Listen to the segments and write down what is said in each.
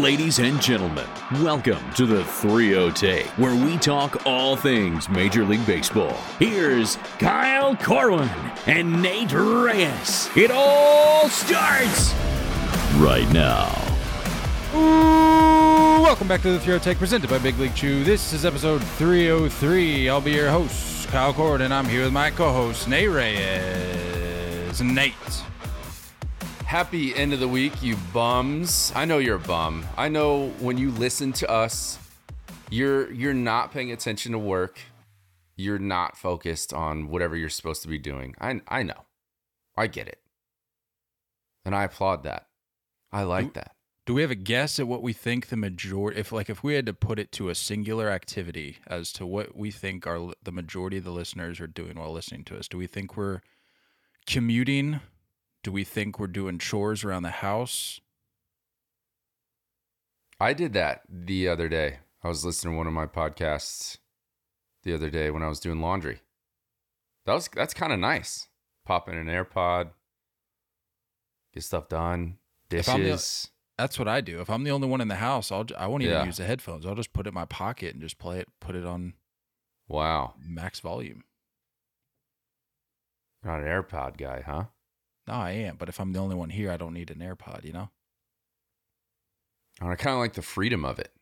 Ladies and gentlemen, welcome to the 3 Take, where we talk all things Major League Baseball. Here's Kyle Corwin and Nate Reyes. It all starts right now. Ooh, welcome back to the 3 Take presented by Big League Chew. This is episode 303. I'll be your host, Kyle Corwin, and I'm here with my co-host, Nate Reyes. Nate. Happy end of the week, you bums. I know you're a bum. I know when you listen to us, you're you're not paying attention to work. You're not focused on whatever you're supposed to be doing. I I know. I get it. And I applaud that. I like that. Do we have a guess at what we think the majority if like if we had to put it to a singular activity as to what we think are the majority of the listeners are doing while listening to us? Do we think we're commuting? Do we think we're doing chores around the house? I did that the other day. I was listening to one of my podcasts the other day when I was doing laundry. That was that's kind of nice. Pop in an AirPod, get stuff done, If I'm the- dishes. That's what I do. If I'm the only one in the house, I'll I won't even Yeah. use the headphones. I'll just put it in my pocket and just play it, put it on Wow, max volume. Not an AirPod guy, huh? No, I am. But if I'm the only one here, I don't need an AirPod. You know. I kind of like the freedom of it.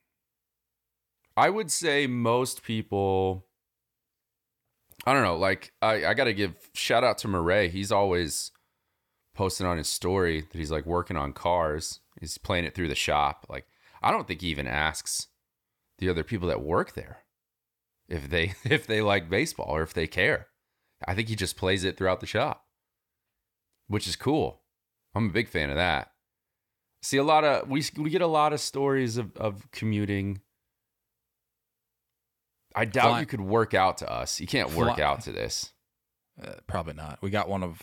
I would say most people, I don't know, like I, I got to give shout out to Murray. He's always posting on his story that he's like working on cars. He's playing it through the shop. Like I don't think he even asks the other people that work there if they if they like baseball or if they care. I think he just plays it throughout the shop, which is cool. I'm a big fan of that. See a lot of we we get a lot of stories of of commuting. I doubt Fly- you could work out to us. You can't work Fly- out to this. Uh, probably not. We got one of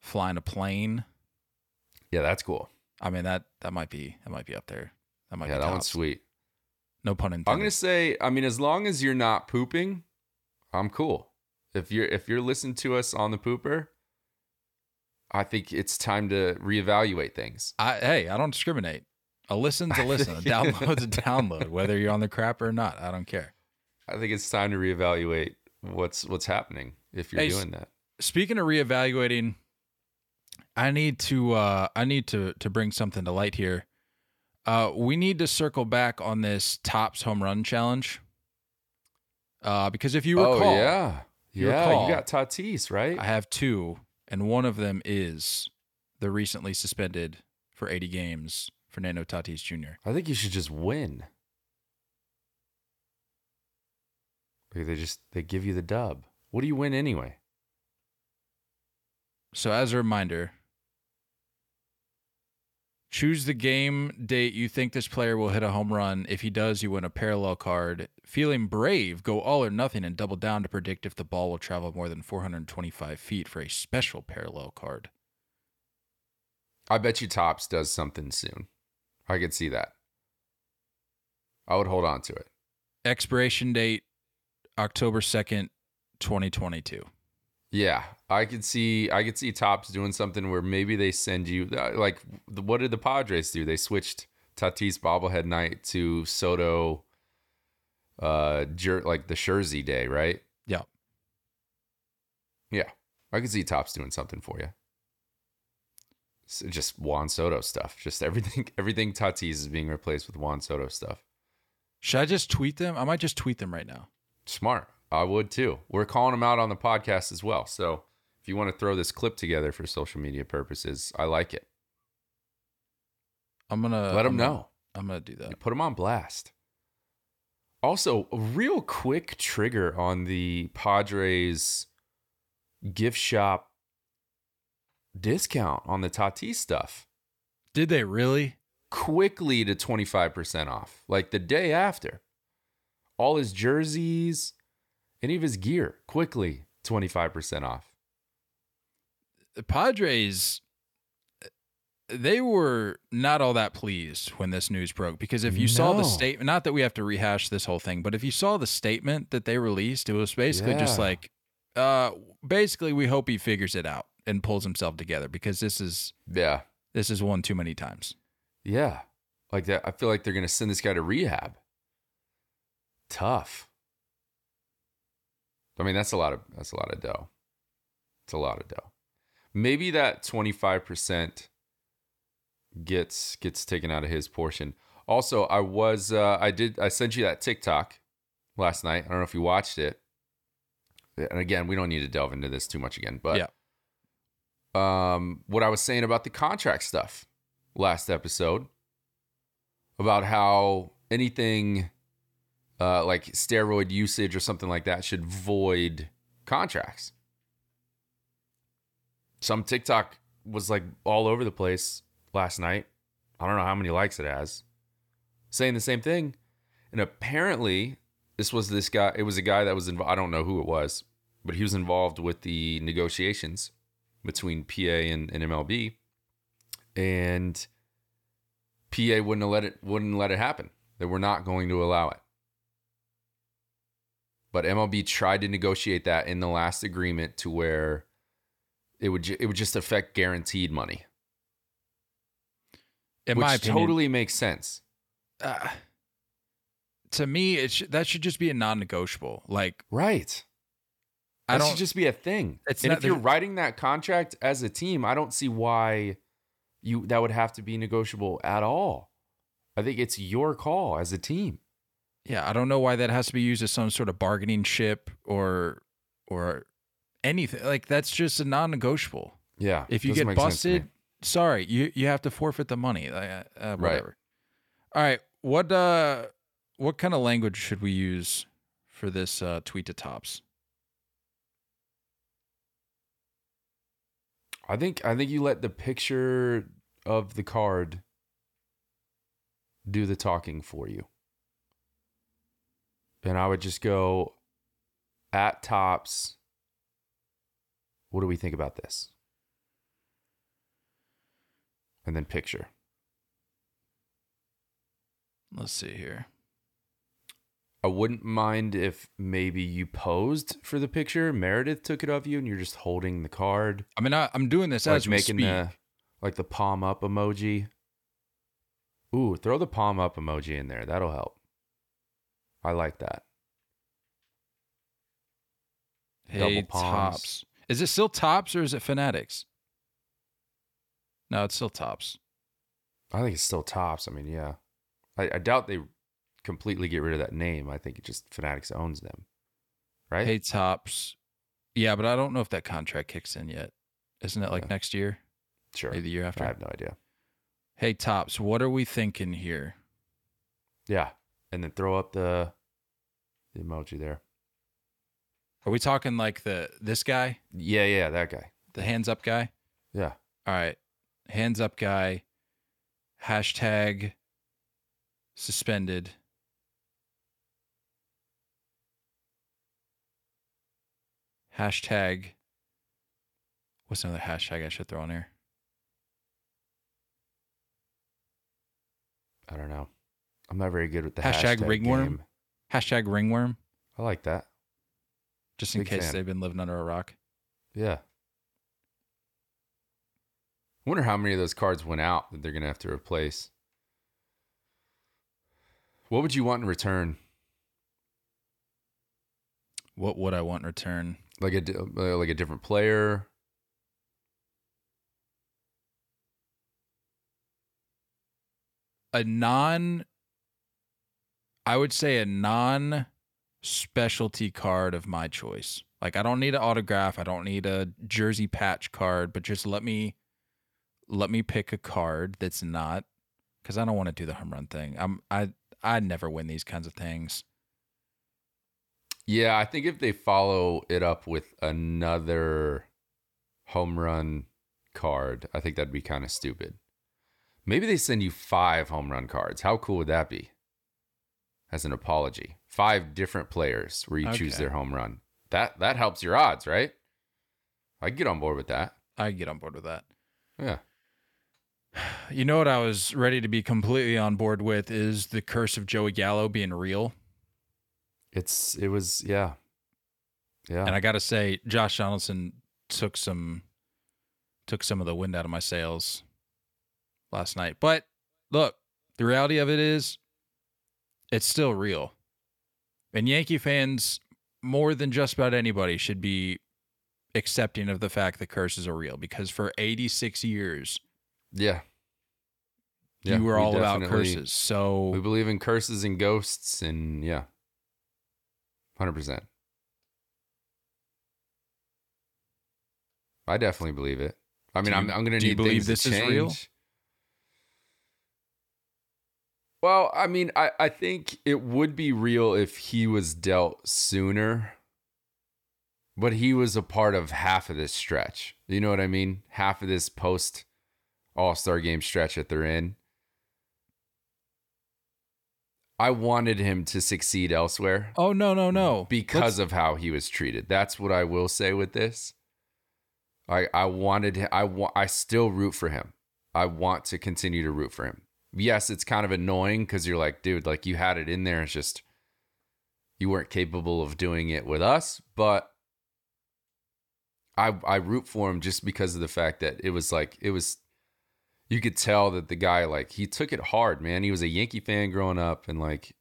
flying a plane. Yeah, that's cool. I mean that that might be that might be up there. That might yeah, be that one's sweet. No pun intended. I'm gonna say, I mean, as long as you're not pooping, I'm cool. If you're if you're listening to us on the pooper, I think it's time to reevaluate things. I, hey, I don't discriminate. A listen's a listen. A download's a download, whether you're on the crap or not. I don't care. I think it's time to reevaluate what's what's happening if you're Hey, doing that. Speaking of reevaluating, I need to uh, I need to to bring something to light here. Uh, we need to circle back on this Topps home run challenge. Uh, because if you recall, oh yeah, you yeah, recall, you got Tatis right. I have two, and one of them is the recently suspended for 80 games Fernando Tatis Jr. I think you should just win. Like they just they give you the dub. What do you win anyway? So, as a reminder, choose the game date you think this player will hit a home run. If he does, you win a parallel card. Feeling brave, go all or nothing and double down to predict if the ball will travel more than 425 feet for a special parallel card. I bet you Topps does something soon. I could see that. I would hold on to it. Expiration date October 2nd, 2022. Yeah, I could see I could see Topps doing something where maybe they send you uh, like what did the Padres do? They switched Tatis bobblehead night to Soto uh jer- like the Jersey day, right? Yeah. Yeah. I could see Topps doing something for you. So just Juan Soto stuff. Just everything everything Tatis is being replaced with Juan Soto stuff. Should I just tweet them? I might just tweet them right now. Smart. I would too. We're calling them out on the podcast as well. So if you want to throw this clip together for social media purposes, I like it. I'm gonna Let 'em I'm gonna- know. I'm gonna do that. You put them on blast. Also, a real quick trigger on the Padres gift shop discount on the Tati stuff. Did they really? Quickly to 25% off, like the day after. All his jerseys, any of his gear, quickly 25% off. the Padres they were not all that pleased when this news broke because if you saw the statement not that we have to rehash this whole thing but if you saw the statement that they released it was basically just like uh basically we hope he figures it out and pulls himself together because this is Yeah. this is one too many times Yeah. Like that, I feel like they're going to send this guy to rehab. Tough. I mean, that's a lot of that's a lot of dough. It's a lot of dough. Maybe that twenty five percent gets gets taken out of his portion. Also, I was uh, I did I sent you that TikTok last night. I don't know if you watched it. And again, we don't need to delve into this too much again, but Yeah. um, what I was saying about the contract stuff last episode about how anything uh, like steroid usage or something like that should void contracts. Some TikTok was like all over the place last night. I don't know how many likes it has, saying the same thing. And apparently, this was this guy. It was a guy that was involved. I don't know who it was, but he was involved with the negotiations between PA and, and MLB, and PA wouldn't let it wouldn't let it happen. They were not going to allow it. But MLB tried to negotiate that in the last agreement to where it would ju- it would just affect guaranteed money, In which my opinion, totally makes sense. uh, to me, it sh- that should just be a non-negotiable. Like Right. I That don't. should just be a thing. And not- if you're writing that contract as a team, I don't see why you that would have to be negotiable at all. I think it's your call as a team. Yeah, I don't know why that has to be used as some sort of bargaining chip or or anything. Like that's just a non-negotiable. Yeah. If you get make sense to me. busted, sorry, you you have to forfeit the money. Uh, uh, Right. All right, what uh, what kind of language should we use for this uh, tweet to Topps? I think I think you let the picture of the card do the talking for you. And I would just go at Topps. What do we think about this? And then picture. Let's see here. I wouldn't mind if maybe you posed for the picture. Meredith took it of you and you're just holding the card. I mean, I, I'm doing this like as we making speak. the like the palm up emoji. Ooh, throw the palm up emoji in there. That'll help. I like that. Hey, Topps. Is it still Topps or is it Fanatics? No, it's still Topps. I think it's still Topps. I mean, yeah. I, I doubt they completely get rid of that name. I think it just Fanatics owns them. Right? Hey, Topps. Yeah, but I don't know if that contract kicks in yet. Isn't it like Yeah. next year? sure. Maybe the year after? I have no idea. Hey, Topps. What are we thinking here? Yeah. And then throw up the the emoji there. Are we talking like the this guy, Yeah, yeah, that guy. the hands up guy? Yeah. All right, hands up guy. Hashtag suspended. Hashtag. What's another hashtag I should throw on here? I don't know. I'm not very good with the Hashtag hashtag, ringworm? game. Hashtag ringworm, I like that. just in Big case fan. they've been living under a rock. Yeah. Wonder how many of those cards went out that they're gonna have to replace. What would you want in return? What would I want in return? Like a uh, like a different player? a non I would say a non specialty card of my choice. Like I don't need an autograph, I don't need a jersey patch card, but just let me let me pick a card that's not cuz I don't want to do the home run thing. I'm I I never win these kinds of things. Yeah, I think if they follow it up with another home run card, I think that'd be kind of stupid. Maybe they send you five home run cards. How cool would that be? As an apology, five different players where you choose their home run. That that helps your odds, right? I get on board with that. I get on board with that. Yeah. You know what I was ready to be completely on board with is the curse of Joey Gallo being real. It's it was yeah. Yeah. And I got to say, Josh Donaldson took some took some of the wind out of my sails last night. But look, The reality of it is, it's still real. And Yankee fans, more than just about anybody, should be accepting of the fact that curses are real because for 86 years, Yeah. you were we all about curses. So We believe in curses and ghosts, and yeah, hundred percent. I definitely believe it. I mean, Do I'm I'm gonna do you believe to this is real? change. Well, I mean, I, I think it would be real if he was dealt sooner, but he was a part of half of this stretch. You know what I mean? Half of this post All Star game stretch that they're in. I wanted him to succeed elsewhere Oh no, no, no. because of how he was treated. That's what I will say with this. I I wanted him, I want I still root for him. I want to continue to root for him. Yes, it's kind of annoying because you're like, dude, like you had it in there. It's just you weren't capable of doing it with us, but I I root for him just because of the fact that it was like it was you could tell that the guy like he took it hard, man. He was a Yankee fan growing up and like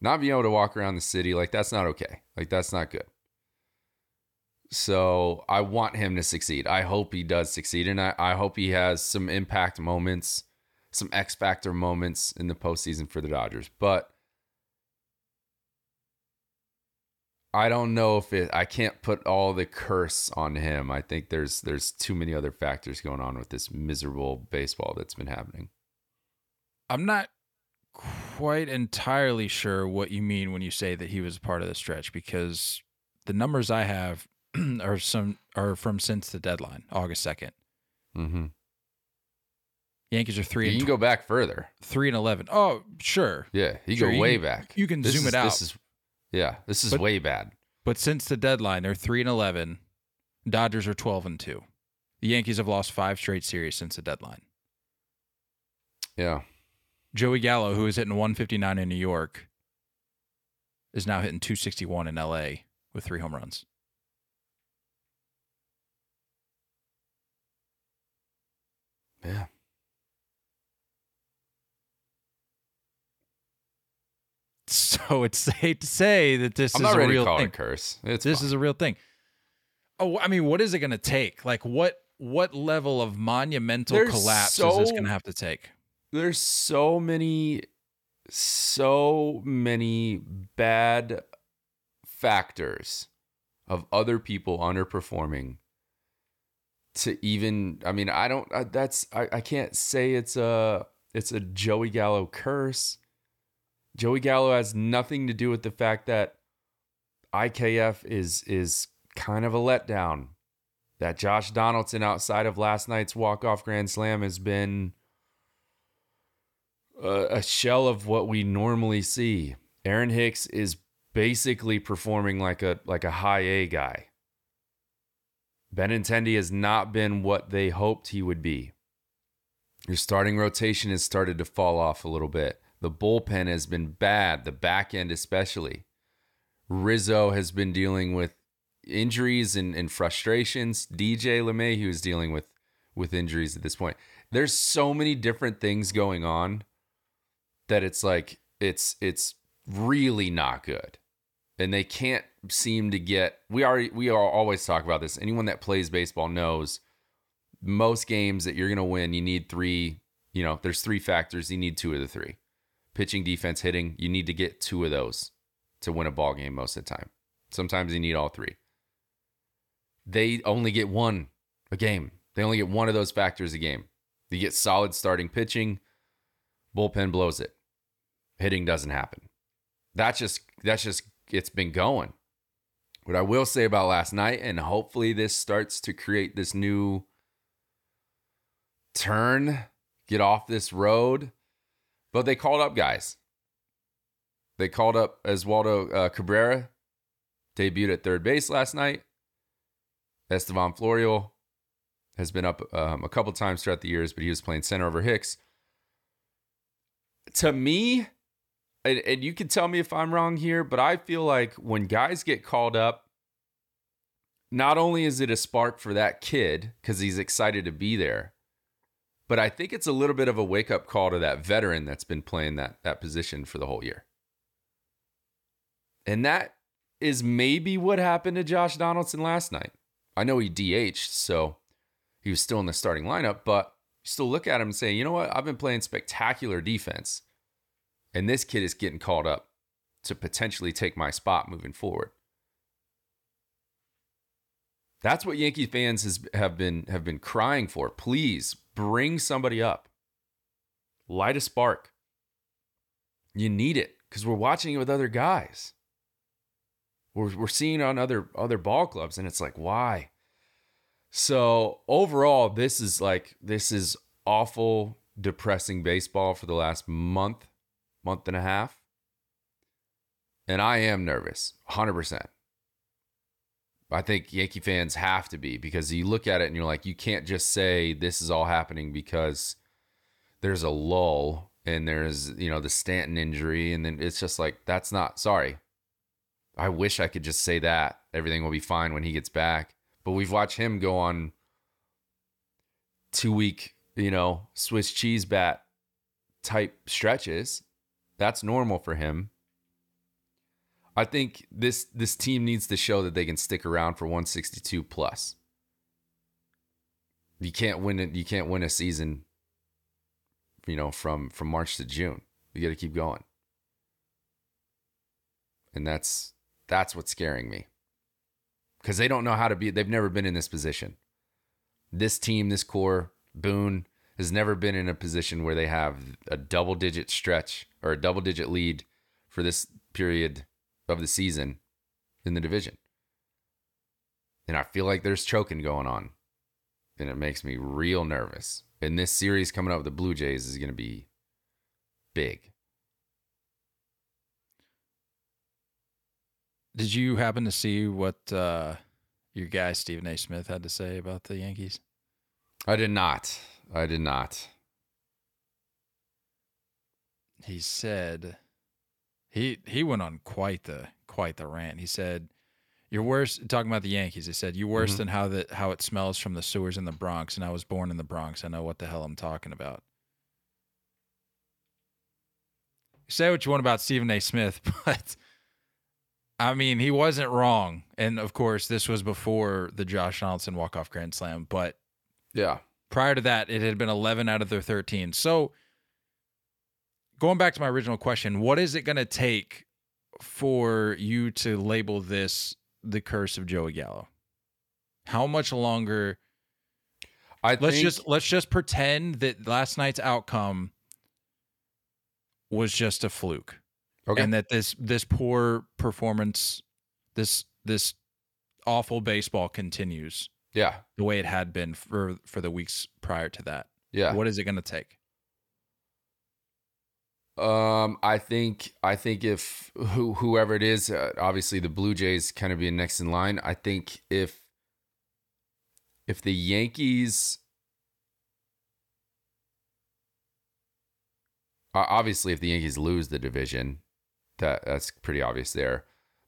not being able to walk around the city, like that's not okay. Like that's not good. So I want him to succeed. I hope he does succeed. And I, I hope he has some impact moments, some X factor moments in the postseason for the Dodgers. But I don't know if it I can't put all the curse on him. I think there's there's too many other factors going on with this miserable baseball that's been happening. I'm not quite entirely sure what you mean when you say that he was part of the stretch because the numbers I have are some are from since the deadline, August second. Mm-hmm. Yankees are three You and can tw- go back further. three and eleven. Oh, sure, Yeah, you Sure, go way back. you can This zoom is- it out. This is, yeah, this is But- way bad. but since the deadline, they're three and eleven. Dodgers are twelve and two. The Yankees have lost five straight series since the deadline. Yeah. Joey Gallo, who is hitting 159 in New York, is now hitting 261 in LA with three home runs. Yeah. So it's safe to say that this I'm is a real thing. a curse. It's this fine. is a real thing. Oh, I mean, what is it going to take? Like, what what level of monumental There's collapse is this going to have to take? there's so many so many bad factors of other people underperforming to even i mean i don't I, that's I, I can't say it's a it's a joey gallo curse joey gallo has nothing to do with the fact that ikf is is kind of a letdown that josh donaldson outside of last night's walk-off grand slam has been a, a shell of what we normally see. Aaron Hicks is basically performing like a like a high A guy. Benintendi has not been what they hoped he would be. Your starting rotation has started to fall off a little bit. The bullpen has been bad, the back end especially. Rizzo has been dealing with injuries and, and frustrations. DJ LeMahieu is dealing with with injuries at this point. There's so many different things going on that it's like it's it's really not good and they can't seem to get we already we all always talk about this anyone that plays baseball knows most games that you're going to win you need three you know there's three factors you need two of the three pitching defense hitting you need to get two of those to win a ball game most of the time. Sometimes you need all three. They only get one a game. They only get one of those factors a game. You get solid starting pitching bullpen blows it. Hitting doesn't happen. That's just that's just it's been going. What i will say about last night and hopefully this starts to create this new turn get off this road but they called up guys they called up Oswaldo uh, Cabrera, debuted at third base last night. Estevan Florial has been up um, a couple times throughout the years, but he was playing center over Hicks. To me, and, and you can tell me if I'm wrong here, but I feel like when guys get called up, not only is it a spark for that kid because he's excited to be there, But I think it's a little bit of a wake up call to that veteran that's been playing that that position for the whole year. And that is maybe what happened to Josh Donaldson last night. I know he DH'd, so he was still in the starting lineup, but you still look at him and say, you know what? I've been playing spectacular defense. And this kid is getting called up to potentially take my spot moving forward. That's what Yankee fans has, have been have been crying for. Please bring somebody up. Light a spark. You need it because we're watching it with other guys. We're, we're seeing it on other other ball clubs, and it's like, why? So overall, this is like this is awful, depressing baseball for the last month, month and a half. And I am nervous, 100%. I think Yankee fans have to be because you look at it and you're like, you can't just say this is all happening because there's a lull and there's, you know, the Stanton injury. And then it's just like, that's not, sorry. I wish I could just say that. Everything will be fine when he gets back. But we've watched him go on two week, you know, Swiss cheese bat type stretches. That's normal for him. I think this this team needs to show that they can stick around for 162 plus. You can't win it. You can't win a season. You know, from from March to June, you got to keep going, and that's that's what's scaring me because they don't know how to be. They've never been in this position. This team, this core, Boone has never been in a position where they have a double digit stretch or a double digit lead for this period of the season in the division. And I feel like there's choking going on. And it makes me real nervous. And this series coming up with the Blue Jays is going to be big. Did you happen to see what uh, your guy Stephen A. Smith had to say about the Yankees? I did not. I did not. He said he he went on quite the quite the rant. He said, "You're worse." Talking about the Yankees, he said, "You're worse Mhm. than how the how it smells from the sewers in the Bronx." And I was born in the Bronx. I know what the hell I'm talking about. Say what you want about Stephen A. Smith, but I mean, he wasn't wrong. And of course, this was before the Josh Donaldson walk off grand slam. But Yeah. prior to that, it had been 11 out of their 13. So, going back to my original question, what is it going to take for you to label this the curse of Joey Gallo? How much longer? I Let's think, just let's just pretend that last night's outcome was just a fluke, okay. and that this this poor performance, this this awful baseball continues yeah. the way it had been for for the weeks prior to that. Yeah. What is it going to take? Um, I think I think if who whoever it is, uh, obviously the Blue Jays kind of being next in line. I think if if the Yankees, obviously if the Yankees lose the division, that that's pretty obvious there.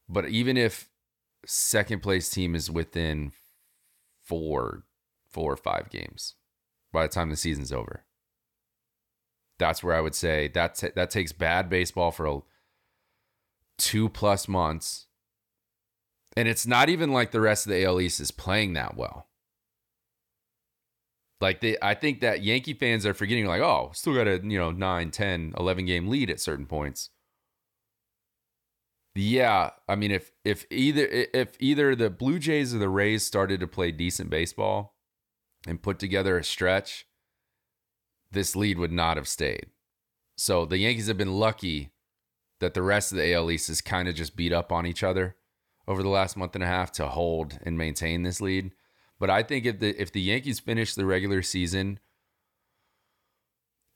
But even if second place team is within four four or five games by the time the season's over that's where I would say that ta- that takes bad baseball for a, two plus months, and it's not even like the rest of the AL East is playing that well. Like they, I think that Yankee fans are forgetting, like, oh, still got a you know 9, 10, 11 game lead at certain points. Yeah, I mean, if if either if either the Blue Jays or the Rays started to play decent baseball and put together a stretch, this lead would not have stayed. So the Yankees have been lucky that the rest of the AL East is kind of just beat up on each other over the last month and a half to hold and maintain this lead. But I think if the if the Yankees finish the regular season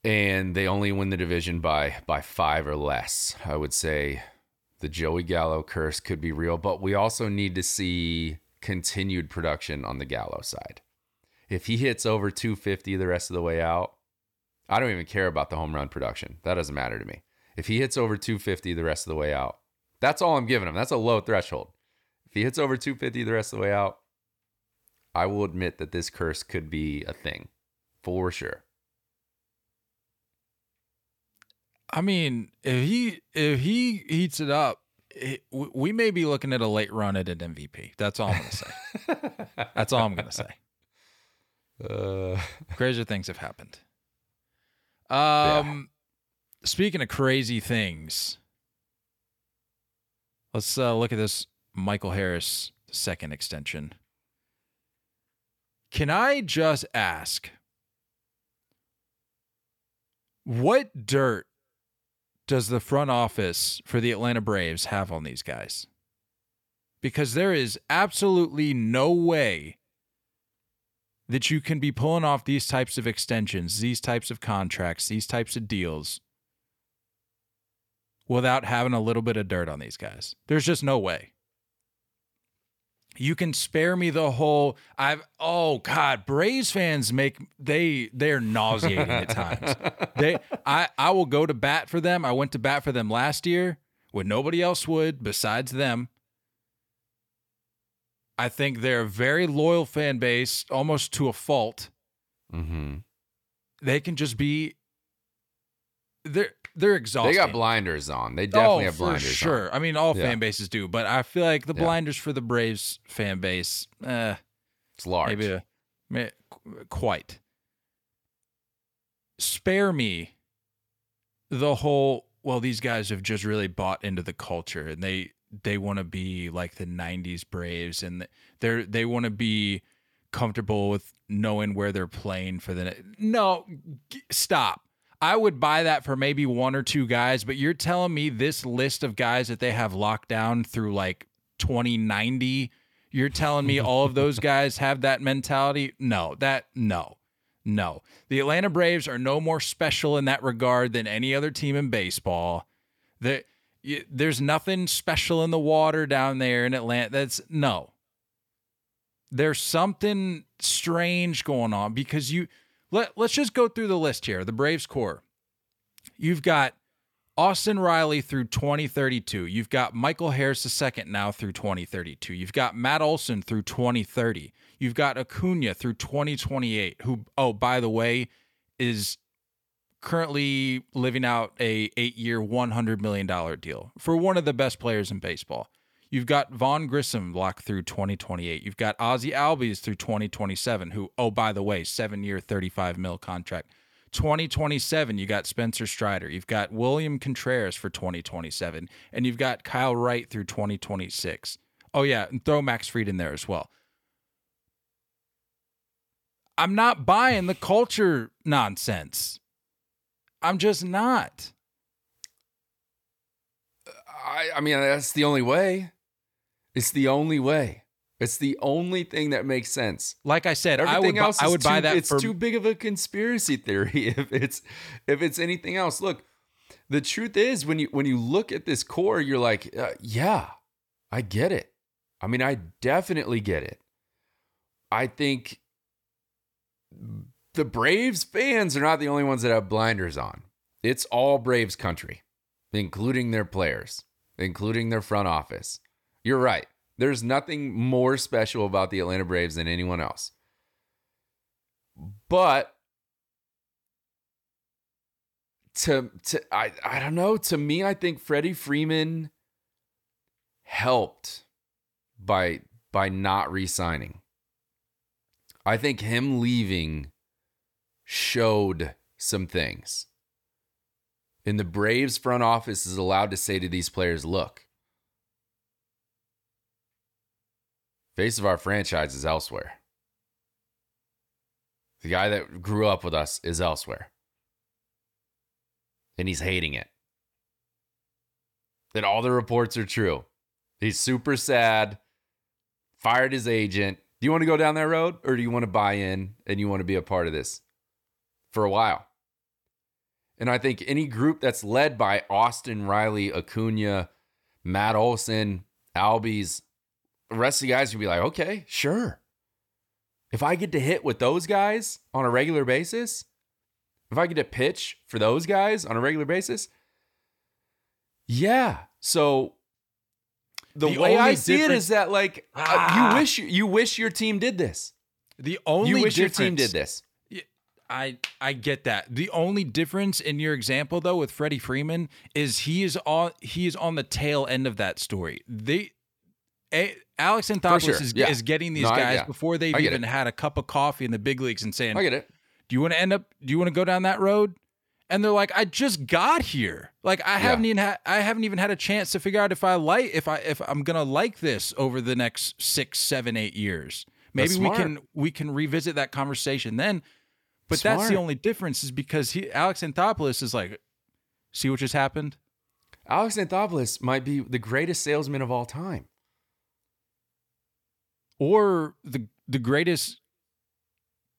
and they only win the division by by 5 or less, I would say the Joey Gallo curse could be real, but we also need to see continued production on the Gallo side. If he hits over 250 the rest of the way out, I don't even care about the home run production. That doesn't matter to me. If he hits over 250 the rest of the way out, that's all I'm giving him. That's a low threshold. If he hits over 250 the rest of the way out, I will admit that this curse could be a thing for sure. I mean, if he if he heats it up, it, we may be looking at a late run at an MVP. That's all I'm gonna say. That's all I'm gonna say. Uh, Crazier things have happened. Um, speaking of crazy things, let's uh, look at this Michael Harris second extension. Can I just ask, what dirt does the front office for the Atlanta Braves have on these guys? Because there is absolutely no way that you can be pulling off these types of extensions, these types of contracts, these types of deals without having a little bit of dirt on these guys. There's just no way. You can spare me the whole I've oh god, Braves fans make they they're nauseating at times. They I I will go to bat for them. I went to bat for them last year when nobody else would besides them. I think they're a very loyal fan base, almost to a fault. mm-hmm. They can just be they're they're exhausted. They got blinders on. They definitely oh, have blinders for sure. on. I mean, all Yeah. fan bases do, but I feel like the Yeah. blinders for the Braves fan base, eh, It's large. maybe a, may- qu- quite. Spare me the whole. Well, these guys have just really bought into the culture, and they they want to be like the '90s Braves, and they're they want to be comfortable with knowing where they're playing for the. No, g- stop. I would buy that for maybe one or two guys, but you're telling me this list of guys that they have locked down through like 2090, you're telling me all of those guys have that mentality? No, that no. No. The Atlanta Braves are no more special in that regard than any other team in baseball. There, y- there's nothing special in the water down there in Atlanta. That's no. There's something strange going on because you let let's just go through the list here. The Braves core. You've got Austin Riley through 2032. You've got Michael Harris II now through 2032. You've got Matt Olson through 2030. You've got Acuna through 2028, who, oh, by the way, is currently living out a eight-year, $100 million deal for one of the best players in baseball. You've got Vaughn Grissom locked through 2028. You've got Ozzy Albies through 2027, who, oh, by the way, seven-year, 35 mil contract. 2027, you got Spencer Strider. You've got William Contreras for 2027. And you've got Kyle Wright through 2026. Oh, yeah. And throw Max Fried in there as well. I'm not buying the culture nonsense. I'm just not. I, I mean, that's the only way. It's the only way. It's the only thing that makes sense. Like I said, I Everything would, bu- else I would too, buy that It's for too big of a conspiracy theory if it's if it's anything else. Look, the truth is when you when you look at this core, you're like, uh, yeah, I get it. I mean, I definitely get it. I think the Braves fans are not the only ones that have blinders on. It's all Braves country, including their players, including their front office. You're right. There's nothing more special about the Atlanta Braves than anyone else. But to to I I don't know, to me I think Freddie Freeman helped by by not re-signing. I think him leaving showed some things. And the Braves front office is allowed to say to these players, look, face of our franchise is elsewhere. The guy that grew up with us is elsewhere. And he's hating it. That all the reports are true. He's super sad, fired his agent. Do you want to go down that road or do you want to buy in and you want to be a part of this for a while? And I think any group that's led by Austin Riley, Acuna, Matt Olson, Albies, the rest of the guys would be like, okay, sure. If I get to hit with those guys on a regular basis, if I get to pitch for those guys on a regular basis, yeah. So the, The way I see it is that like uh, Ah. you wish you wish your team did this. the only you wish your team did this. I I get that. The only difference in your example though with Freddie Freeman is he is on he is on the tail end of that story. They a, Alex Anthopoulos sure, is, yeah. is getting these No, I- guys yeah. before they've even it. had a cup of coffee in the big leagues and saying, I get it. "Do you want to end up? Do you want to go down that road?" And they're like, "I just got here. Like I haven't even had I haven't even had a chance to figure out if I like if I if I'm gonna like this over the next six, seven, eight years. Maybe we can we can revisit that conversation then." But that's the only difference is because he Alex Anthopoulos is like, "See what just happened." Alex Anthopoulos might be the greatest salesman of all time. or the the greatest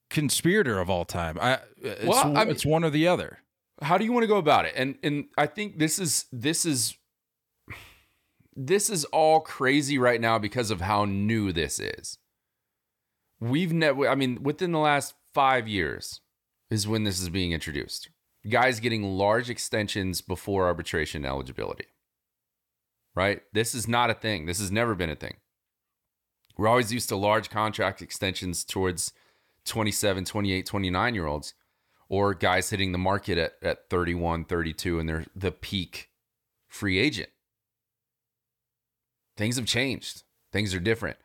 conspirator of all time. I it's, Well, I mean- it's one or the other. How do you want to go about it? And and I think this is this is this is all crazy right now because of how new this is. We've never I mean within the last 5 years is when this is being introduced. Guys getting large extensions before arbitration eligibility. Right? This is not a thing. This has never been a thing. We're always used to large contract extensions towards 27, 28, 29 year olds or guys hitting the market at, at 31, 32 and they're the peak free agent. Things have changed. Things are different.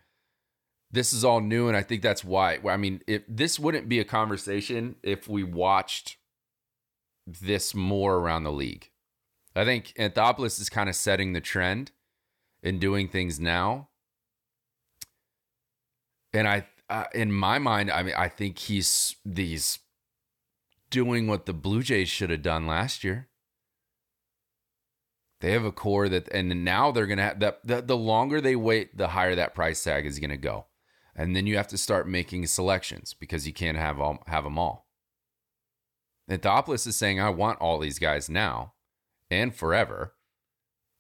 This is all new and I think that's why I mean, if this wouldn't be a conversation if we watched this more around the league. I think Anthopoulos is kind of setting the trend in doing things now. And I, uh, in my mind, I mean, I think he's these doing what the Blue Jays should have done last year. They have a core that, and now they're gonna have that. The, the longer they wait, the higher that price tag is gonna go, and then you have to start making selections because you can't have all have them all. Anthopoulos is saying, "I want all these guys now and forever,"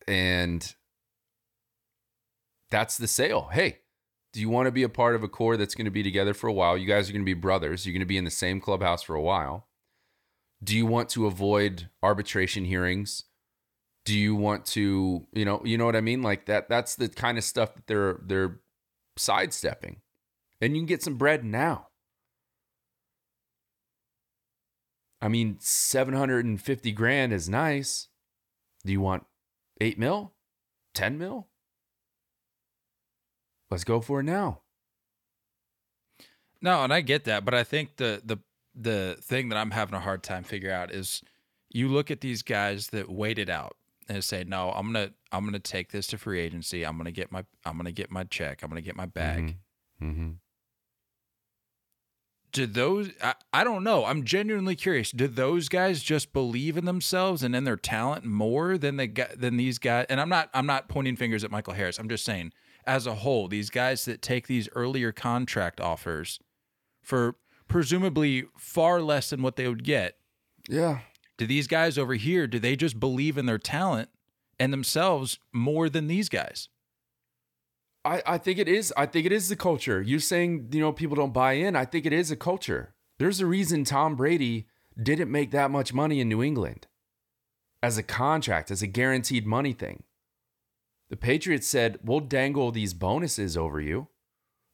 and that's the sale. Hey, do you want to be a part of a core that's going to be together for a while? You guys are going to be brothers. You're going to be in the same clubhouse for a while. Do you want to avoid arbitration hearings? Do you want to, you know, you know what I mean? Like that that's the kind of stuff that they're they're sidestepping. And you can get some bread now. I mean, 750 grand is nice. Do you want 8 mil? 10 mil? Let's go for it now. No, and I get that, but I think the the the thing that I'm having a hard time figure out is you look at these guys that waited out and say, "No, I'm gonna I'm gonna take this to free agency. I'm gonna get my I'm gonna get my check. I'm gonna get my bag." Mm-hmm. Do those? I, I don't know. I'm genuinely curious. Do those guys just believe in themselves and in their talent more than they got than these guys? And I'm not I'm not pointing fingers at Michael Harris. I'm just saying, as a whole, these guys that take these earlier contract offers for presumably far less than what they would get. Yeah. Do these guys over here? Do they just believe in their talent and themselves more than these guys? I, I think it is. I think it is the culture. You're saying, you know, people don't buy in. I think it is a culture. There's a reason Tom Brady didn't make that much money in New England as a contract, as a guaranteed money thing. The Patriots said, "We'll dangle these bonuses over you.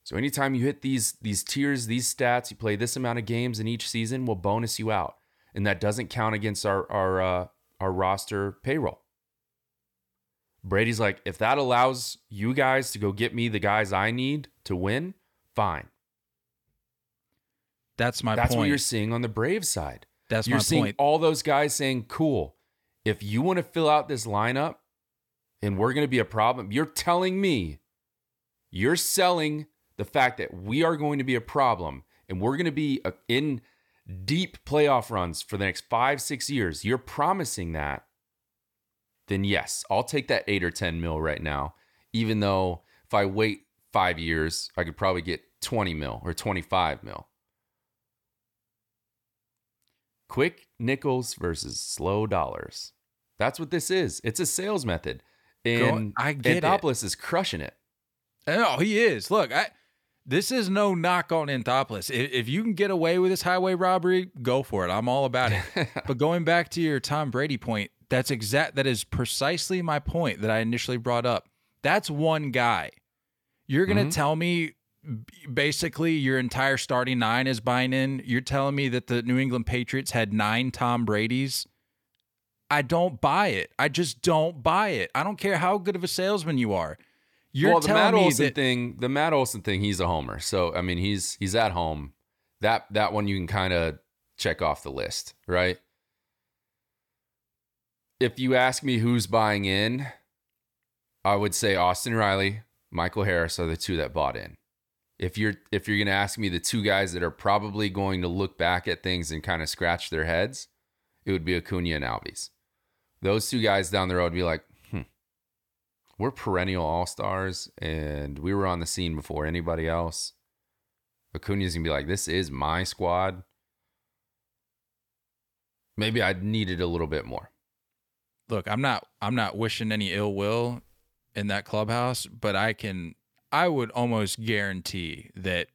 So anytime you hit these these tiers, these stats, you play this amount of games in each season, we'll bonus you out, and that doesn't count against our our uh, our roster payroll." Brady's like, if that allows you guys to go get me the guys I need to win, fine. That's my That's point. what you're seeing on the Brave side. That's you're my seeing point. all those guys saying, cool, if you want to fill out this lineup and we're going to be a problem, you're telling me you're selling the fact that we are going to be a problem and we're going to be uh, in deep playoff runs for the next five, six years. You're promising that. Then yes, I'll take that eight or 10 mil right now, even though if I wait five years, I could probably get 20 mil or 25 mil. Quick nickels versus slow dollars. That's what this is. It's a sales method. And I get. Anthopoulos is crushing it. Oh, he is. Look, I this is no knock on Anthopoulos. If, if you can get away with this highway robbery, go for it. I'm all about it. but going back to your Tom Brady point, that's exact. That is precisely my point that I initially brought up. That's one guy. You're gonna Mhm. tell me basically your entire starting nine is buying in. You're telling me that the New England Patriots had nine Tom Brady's. I don't buy it. I just don't buy it. I don't care how good of a salesman you are. You're well, the Matt Olson that thing, the Matt Olson thing, he's a homer. So I mean, he's he's at home. That that one you can kind of check off the list, right? If you ask me who's buying in, I would say Austin Riley, Michael Harris are the two that bought in. If you're if you're going to ask me the two guys that are probably going to look back at things and kind of scratch their heads, it would be Acuna and Albies. Those two guys down the road would be like, we're perennial all stars, and we were on the scene before anybody else. Acuna's gonna be like, this is my squad. Maybe I needed a little bit more. look, I'm not I'm not wishing any ill will in that clubhouse, but I can I would almost guarantee that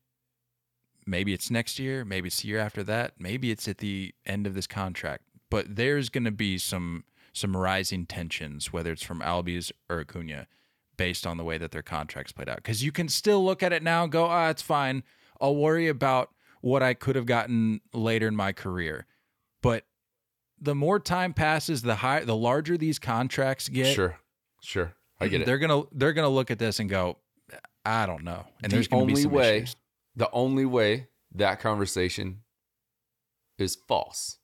maybe it's next year, maybe it's the year after that, maybe it's at the end of this contract, but there's going to be some some rising tensions whether it's from Albies or Acuna based on the way that their contracts played out cuz you can still look at it now and go, "Ah, it's fine. I'll worry about what I could have gotten later in my career." But the more time passes, the higher the larger these contracts get. Sure, sure, I get it. They're gonna they're gonna look at this and go, I don't know. And the there's only some way, issues. the only way that conversation is false.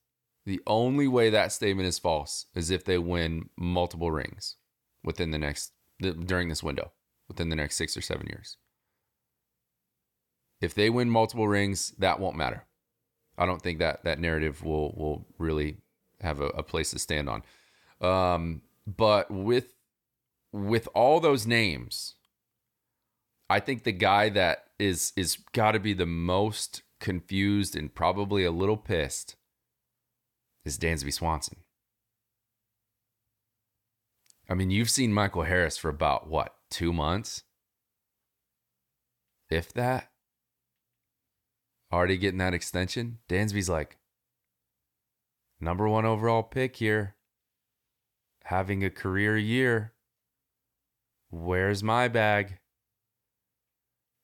The only way that statement is false is if they win multiple rings within the next during this window, within the next six or seven years. If they win multiple rings, that won't matter. I don't think that that narrative will will really have a, a place to stand on. Um, but with with all those names, I think the guy that is is got to be the most confused and probably a little pissed is Dansby Swanson. I mean, you've seen Michael Harris for about what, 2 months? If that already getting that extension, Dansby's like number 1 overall pick here, having a career year. Where's my bag?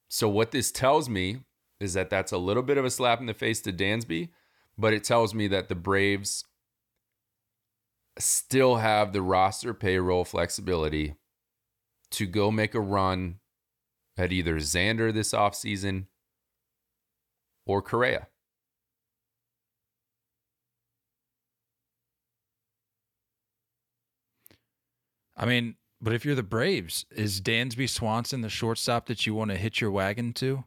So what this tells me is that that's a little bit of a slap in the face to Dansby, but it tells me that the Braves still have the roster payroll flexibility to go make a run at either Xander this offseason or Correa. I mean, but if you're the Braves, is Dansby Swanson the shortstop that you want to hitch your wagon to?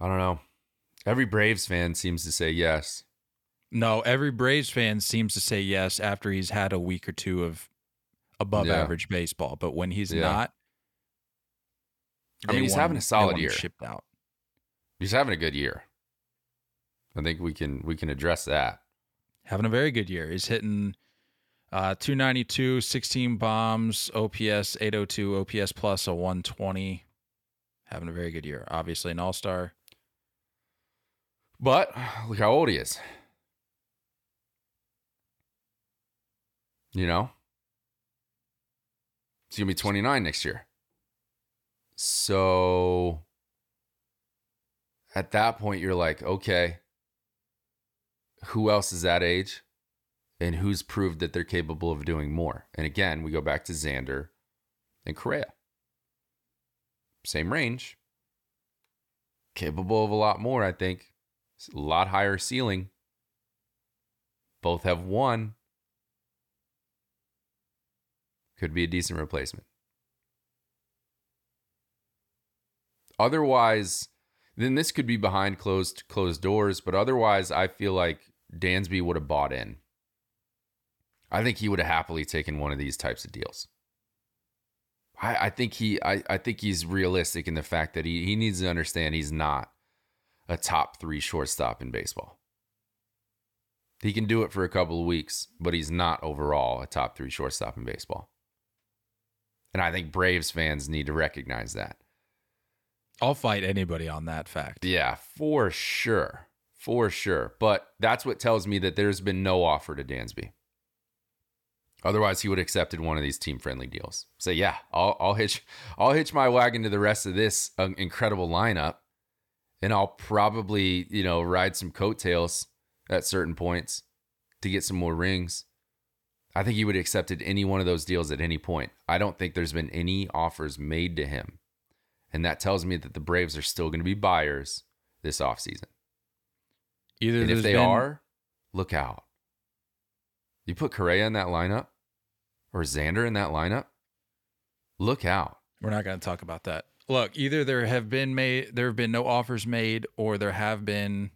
I don't know. Every Braves fan seems to say yes. No, every Braves fan seems to say yes after he's had a week or two of above Yeah. average baseball. But when he's Yeah. not, I mean, he's want having a solid year. Shipped out. He's having a good year. I think we can we can address that. having a very good year. He's hitting uh, 292, 16 bombs, OPS 802, OPS plus a 120. Having a very good year. Obviously, an all star. But look how old he is. You know? He's going to be 29 next year. So at that point, you're like, okay, who else is that age? And who's proved that they're capable of doing more? And again, we go back to Xander and Correa. Same range. Capable of a lot more, I think. A lot higher ceiling. Both have one. Could be a decent replacement. Otherwise, then this could be behind closed closed doors, but otherwise I feel like Dansby would have bought in. I think he would have happily taken one of these types of deals. I, I think he I, I think he's realistic in the fact that he, he needs to understand he's not a top three shortstop in baseball. He can do it for a couple of weeks, but he's not overall a top three shortstop in baseball. And I think Braves fans need to recognize that. I'll fight anybody on that fact. Yeah, for sure. For sure. But that's what tells me that there's been no offer to Dansby. Otherwise, he would have accepted one of these team friendly deals. Say, yeah, I'll, I'll hitch, I'll hitch my wagon to the rest of this uh, incredible lineup, and I'll probably, you know, ride some coattails at certain points to get some more rings. I think he would have accepted any one of those deals at any point. I don't think there's been any offers made to him. And that tells me that the Braves are still going to be buyers this offseason. Either And if they been- are, look out. You put Correa in that lineup or Xander in that lineup, look out. We're not going to talk about that. Look, either there have been made, there have been no offers made, or there have been,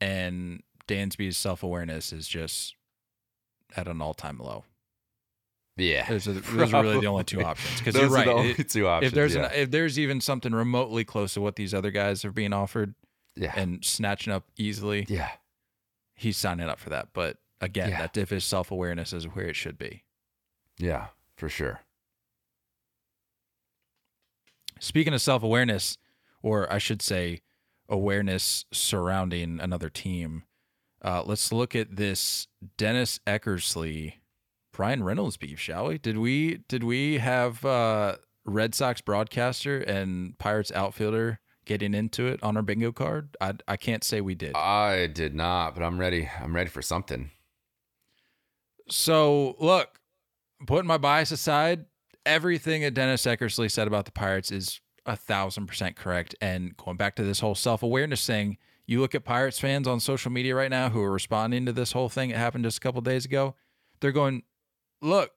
and Dansby's self awareness is just at an all time low. Yeah. Those are, the- those are really the only two options. Because you're are right. the only It- two options. if there's yeah. an, if there's even something remotely close to what these other guys are being offered yeah. and snatching up easily, yeah. he's signing up for that. But again, Yeah. that if his self awareness is where it should be. Yeah, for sure. Speaking of self awareness, or I should say, awareness surrounding another team, uh, let's look at this Dennis Eckersley, Bryan Reynolds beef, shall we? Did we did we have uh, Red Sox broadcaster and Pirates outfielder getting into it on our bingo card? I I can't say we did. I did not, but I'm ready. I'm ready for something. So look, putting my bias aside, everything that Dennis Eckersley said about the Pirates is a thousand percent correct. And going back to this whole self awareness thing, you look at Pirates fans on social media right now who are responding to this whole thing that happened just a couple days ago. They're going, look,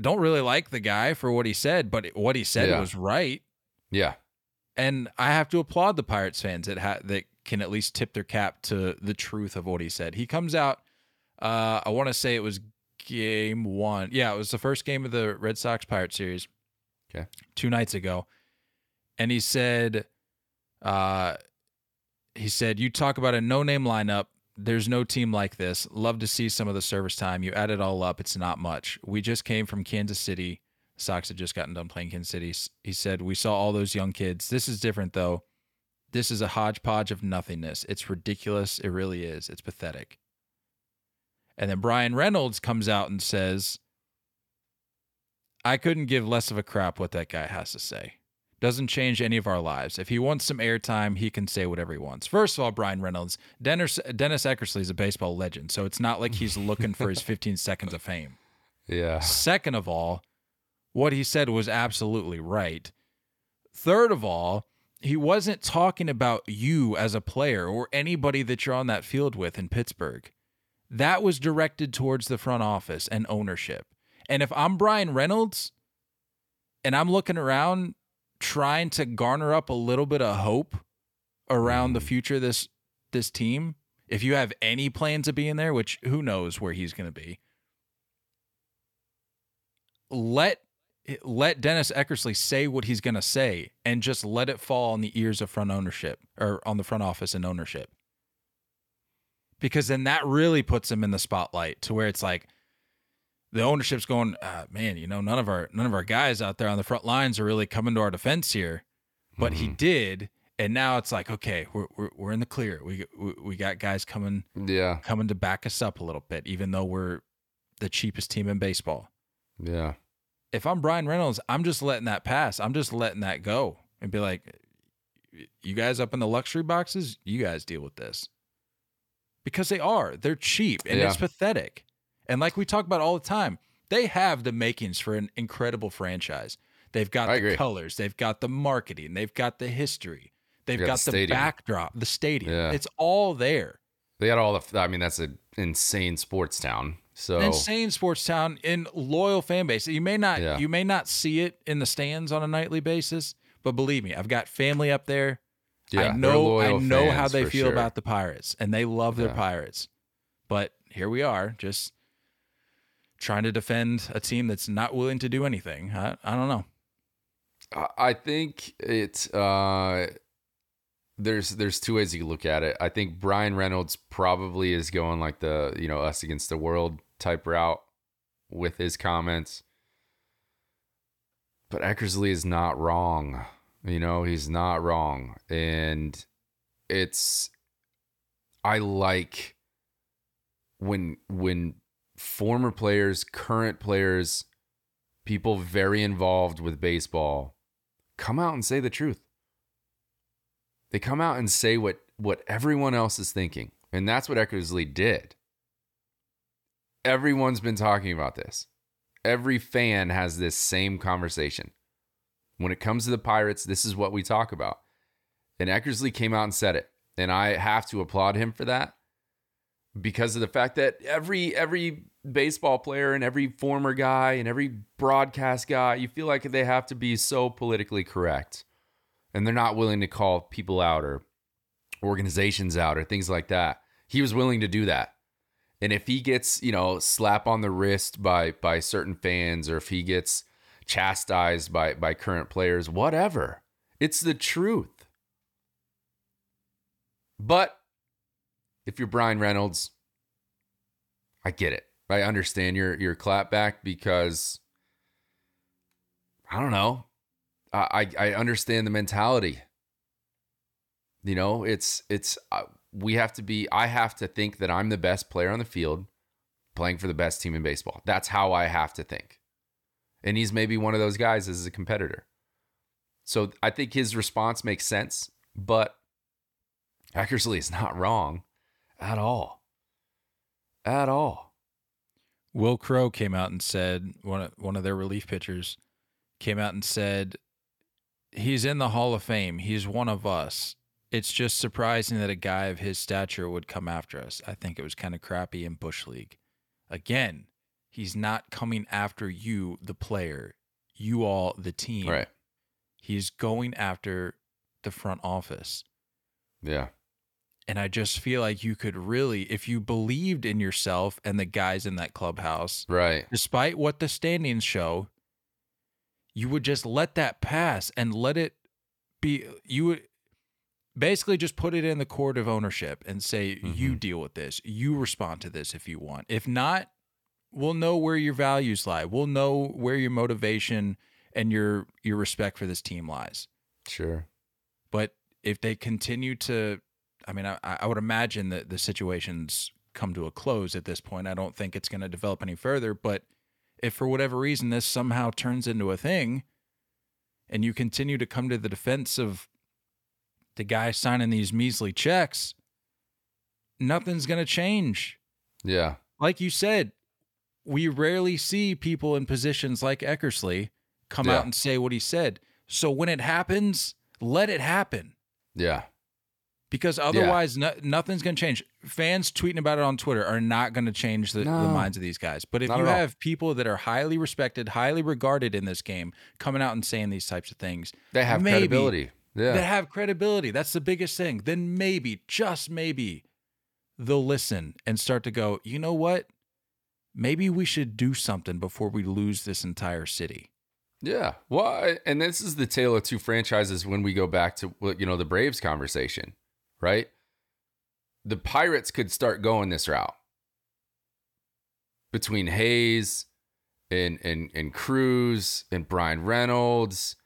don't really like the guy for what he said, but what he said Yeah. was right Yeah. and I have to applaud the Pirates fans that ha- that can at least tip their cap to the truth of what he said. He comes out. Uh, I want to say it was game one. Yeah, it was the first game of the Red Sox Pirate series. Okay. two nights ago, and he said, uh, he said, "You talk about a no-name lineup. There's no team like this. Love to see some of the service time. You add it all up. It's not much. We just came from Kansas City. Sox had just gotten done playing Kansas City. He said, We saw all those young kids. This is different, though. This is a hodgepodge of nothingness. It's ridiculous. It really is. It's pathetic. And then Bryan Reynolds comes out and says, I couldn't give less of a crap what that guy has to say. Doesn't change any of our lives. If he wants some airtime, he can say whatever he wants. First of all, Bryan Reynolds, Dennis, Dennis Eckersley is a baseball legend, so it's not like he's looking for his 15 seconds of fame. Yeah. Second of all, what he said was absolutely right. Third of all, he wasn't talking about you as a player or anybody that you're on that field with in Pittsburgh. That was directed towards the front office and ownership. And if I'm Bryan Reynolds and I'm looking around trying to garner up a little bit of hope around the future of this this team, if you have any plans of being there, which who knows where he's going to be, let let Dennis Eckersley say what he's going to say and just let it fall on the ears of front ownership or on the front office and ownership. Because then that really puts him in the spotlight to where it's like the ownership's going, uh, man, you know, none of our none of our guys out there on the front lines are really coming to our defense here, but he did, and now it's like, okay, we're we're, we're in the clear. We, we we got guys coming Yeah. coming to back us up a little bit, even though we're the cheapest team in baseball Yeah. if I'm Bryan Reynolds, I'm just letting that pass. I'm just letting that go and be like, you guys up in the luxury boxes, you guys deal with this. Because they are. They're cheap and Yeah. it's pathetic. And like we talk about all the time, they have the makings for an incredible franchise. They've got I the agree. colors, they've got the marketing, they've got the history, they've got got, the the, backdrop, the stadium. Yeah. It's all there. They got all the. I mean, that's an insane sports town. So An insane sports town in loyal fan base. You may not Yeah. you may not see it in the stands on a nightly basis, but believe me, I've got family up there. Yeah, I know I know how they feel sure. about the Pirates and they love their Yeah. Pirates. But here we are, just trying to defend a team that's not willing to do anything. I, I don't know. I- I think it's uh there's there's two ways you can look at it. I think Bryan Reynolds probably is going like the you know us against the world type route with his comments, but Eckersley is not wrong. You know he's not wrong, and it's I like when when former players, current players, people very involved with baseball come out and say the truth. They come out and say what what everyone else is thinking. And that's what Eckersley did. Everyone's been talking about this. Every fan has this same conversation. When it comes to the Pirates, this is what we talk about. And Eckersley came out and said it. And I have to applaud him for that because of the fact that every every baseball player and every former guy and every broadcast guy, you feel like they have to be so politically correct. And they're not willing to call people out or organizations out or things like that. He was willing to do that. And if he gets, you know, slap on the wrist by by certain fans or if he gets chastised by by current players, whatever. It's the truth. But if you're Bryan Reynolds, I get it. I understand your your clapback because I don't know. I I understand the mentality. You know, it's it's uh, we have to be. I have to think that I'm the best player on the field, playing for the best team in baseball. That's how I have to think. And he's maybe one of those guys as a competitor. So I think his response makes sense, but Eckersley is not wrong at all. At all. Will Crowe came out and said one of, one of their relief pitchers came out and said he's in the Hall of Fame. He's one of us. It's just surprising that a guy of his stature would come after us. I think it was kind of crappy in Bush League. Again, he's not coming after you, the player, you all, the team. Right. He's going after the front office. Yeah. And I just feel like you could really, if you believed in yourself and the guys in that clubhouse, Right. despite what the standings show, you would just let that pass and let it be. You would basically just put it in the court of ownership and say, you Mhm. deal with this. You respond to this if you want. If not, we'll know where your values lie. We'll know where your motivation and your your respect for this team lies. Sure. But if they continue to, I mean, I, I would imagine that the situation's come to a close at this point. I don't think it's going to develop any further. But if for whatever reason this somehow turns into a thing and you continue to come to the defense of the guy signing these measly checks, nothing's going to change. Yeah. Like you said, we rarely see people in positions like Eckersley come Yeah. out and say what he said. So when it happens, let it happen Yeah. because otherwise no, nothing's going to change. Fans tweeting about it on Twitter are not going to change the, the minds of these guys. But if Not you at all. have people that are highly respected, highly regarded in this game coming out and saying these types of things, They have maybe credibility. Yeah. that have credibility, that's the biggest thing. Then maybe, just maybe, they'll listen and start to go, you know what? Maybe we should do something before we lose this entire city. Yeah. Well, and this is the tale of two franchises when we go back to you know the Braves conversation, right? The Pirates could start going this route between Hayes and and and Cruz and Bryan Reynolds.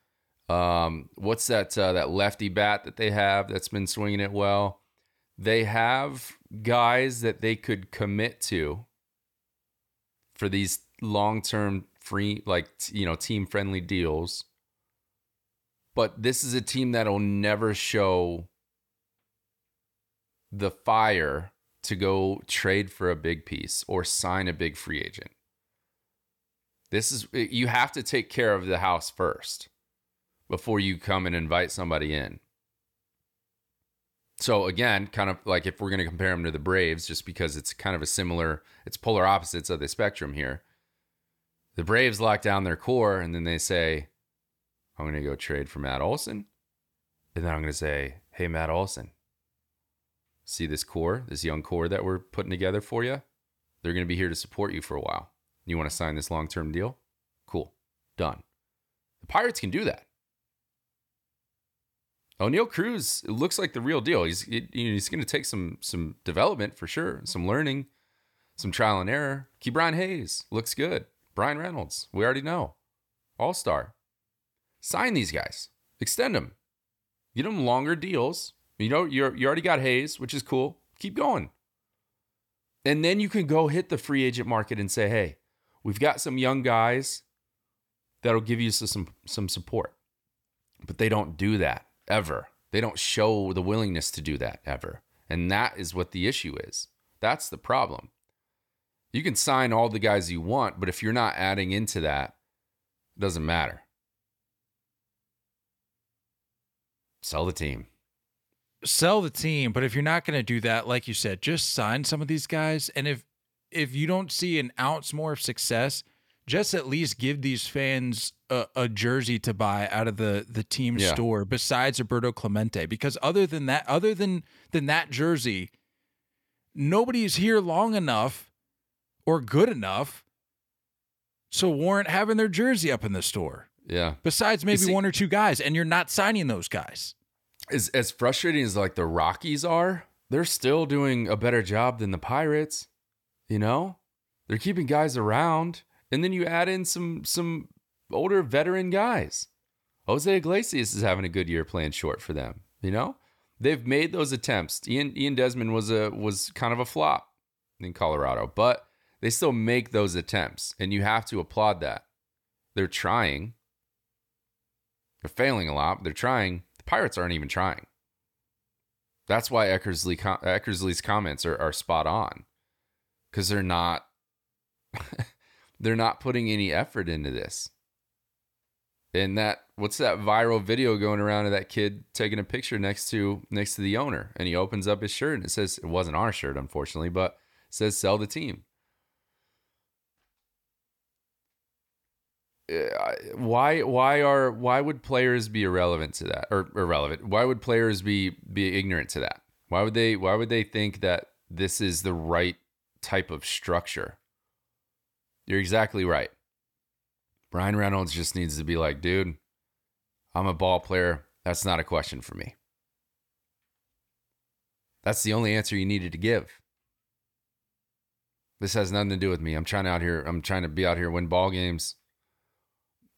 Um, what's that uh, that lefty bat that they have that's been swinging it well? They have guys that they could commit to for these long-term free like you know team friendly deals. But this is a team that'll never show the fire to go trade for a big piece or sign a big free agent. This is you have to take care of the house first before you come and invite somebody in so again, kind of like if we're going to compare them to the Braves, just because it's kind of a similar, it's polar opposites of the spectrum here. The Braves lock down their core, and then they say, "I'm going to go trade for Matt Olson," and then I'm going to say, "Hey, Matt Olson, see this core, this young core that we're putting together for you? They're going to be here to support you for a while. You want to sign this long-term deal? Cool, done." The Pirates can do that. Oneil Cruz it looks like the real deal. He's he- he's going to take some some development for sure, some learning, some trial and error. Ke'Bryan Hayes looks good. Bryan Reynolds, we already know, all star. Sign these guys, extend them, get them longer deals. You know you you already got Hayes, which is cool. Keep going. And then you can go hit the free agent market and say, hey, we've got some young guys that'll give you some some support. But they don't do that ever. They don't show the willingness to do that ever. And that is what the issue is. That's the problem. You can sign all the guys you want, but if you're not adding into that, it doesn't matter. Sell the team. Sell the team, but if you're not going to do that, like you said, just sign some of these guys. And if if you don't see an ounce more of success, just at least give these fans a, a jersey to buy out of the the team Yeah. store besides Roberto Clemente. Because other than that, other than than that jersey, nobody's here long enough or good enough to warrant having their jersey up in the store. Yeah. Besides maybe see- one or two guys, and you're not signing those guys. As as frustrating as like the Rockies are, they're still doing a better job than the Pirates. You know? They're keeping guys around. And then you add in some some older veteran guys. Jose Iglesias is having a good year playing short for them. You know? They've made those attempts. Ian Ian Desmond was a was kind of a flop in Colorado, but they still make those attempts, and you have to applaud that. They're trying. They're failing a lot, they're trying. The Pirates aren't even trying. That's why Eckersley Eckersley's comments are, are spot on, because they're not they're not putting any effort into this. And that what's that viral video going around of that kid taking a picture next to next to the owner, and he opens up his shirt and it says it wasn't our shirt, unfortunately, but says sell the team. Uh, why why are why would players be irrelevant to that or irrelevant why would players be be ignorant to that why would they why would they think that this is the right type of structure you're exactly right bryan reynolds just needs to be like dude i'm a ball player that's not a question for me that's the only answer you needed to give this has nothing to do with me i'm trying out here i'm trying to be out here win ball games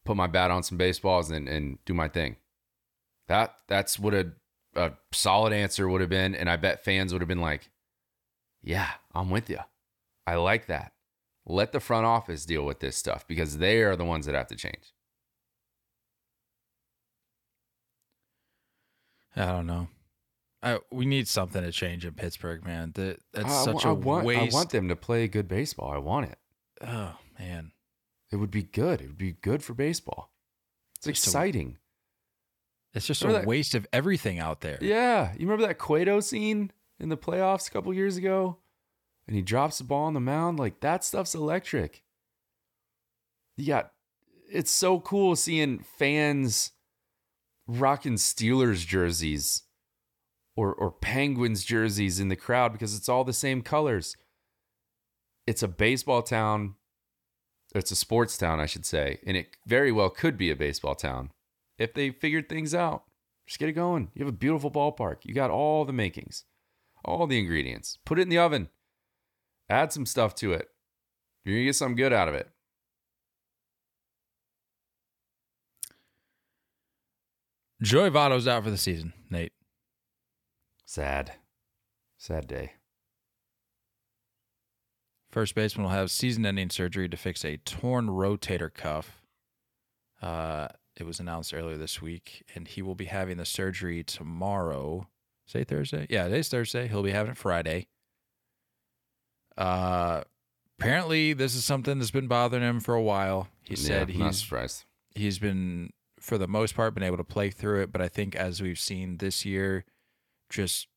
put my bat on some baseballs and, and do my thing. That that's what a a solid answer would have been, and I bet fans would have been like, "Yeah, I'm with you. I like that. Let the front office deal with this stuff because they are the ones that have to change." I don't know. I, we need something to change in Pittsburgh, man. That that's I, such I a want, waste. I want them to play good baseball. I want it. oh man, It would be good. It would be good for baseball. It's Just a- exciting. it's just a that- waste of everything out there. Yeah, you remember that Cueto scene in the playoffs a couple years ago, and he drops the ball on the mound. Like that stuff's electric. You got, it's so cool seeing fans rocking Steelers jerseys or or Penguins jerseys in the crowd because it's all the same colors. It's a baseball town. It's a sports town, I should say, and it very well could be a baseball town if they figured things out. Just get it going. You have a beautiful ballpark. You got all the makings, all the ingredients. Put it in the oven. Add some stuff to it. You're gonna get something good out of it. Joey Votto's out for the season. Nate, Sad, sad day. first baseman will have season-ending surgery to fix a torn rotator cuff. Uh, it was announced earlier this week, and he will be having the surgery tomorrow. Say Thursday? Yeah, today's Thursday. He'll be having it Friday. Uh, apparently, this is something that's been bothering him for a while. He said yeah, he's he's been for the most part been able to play through it. But i think as we've seen this year just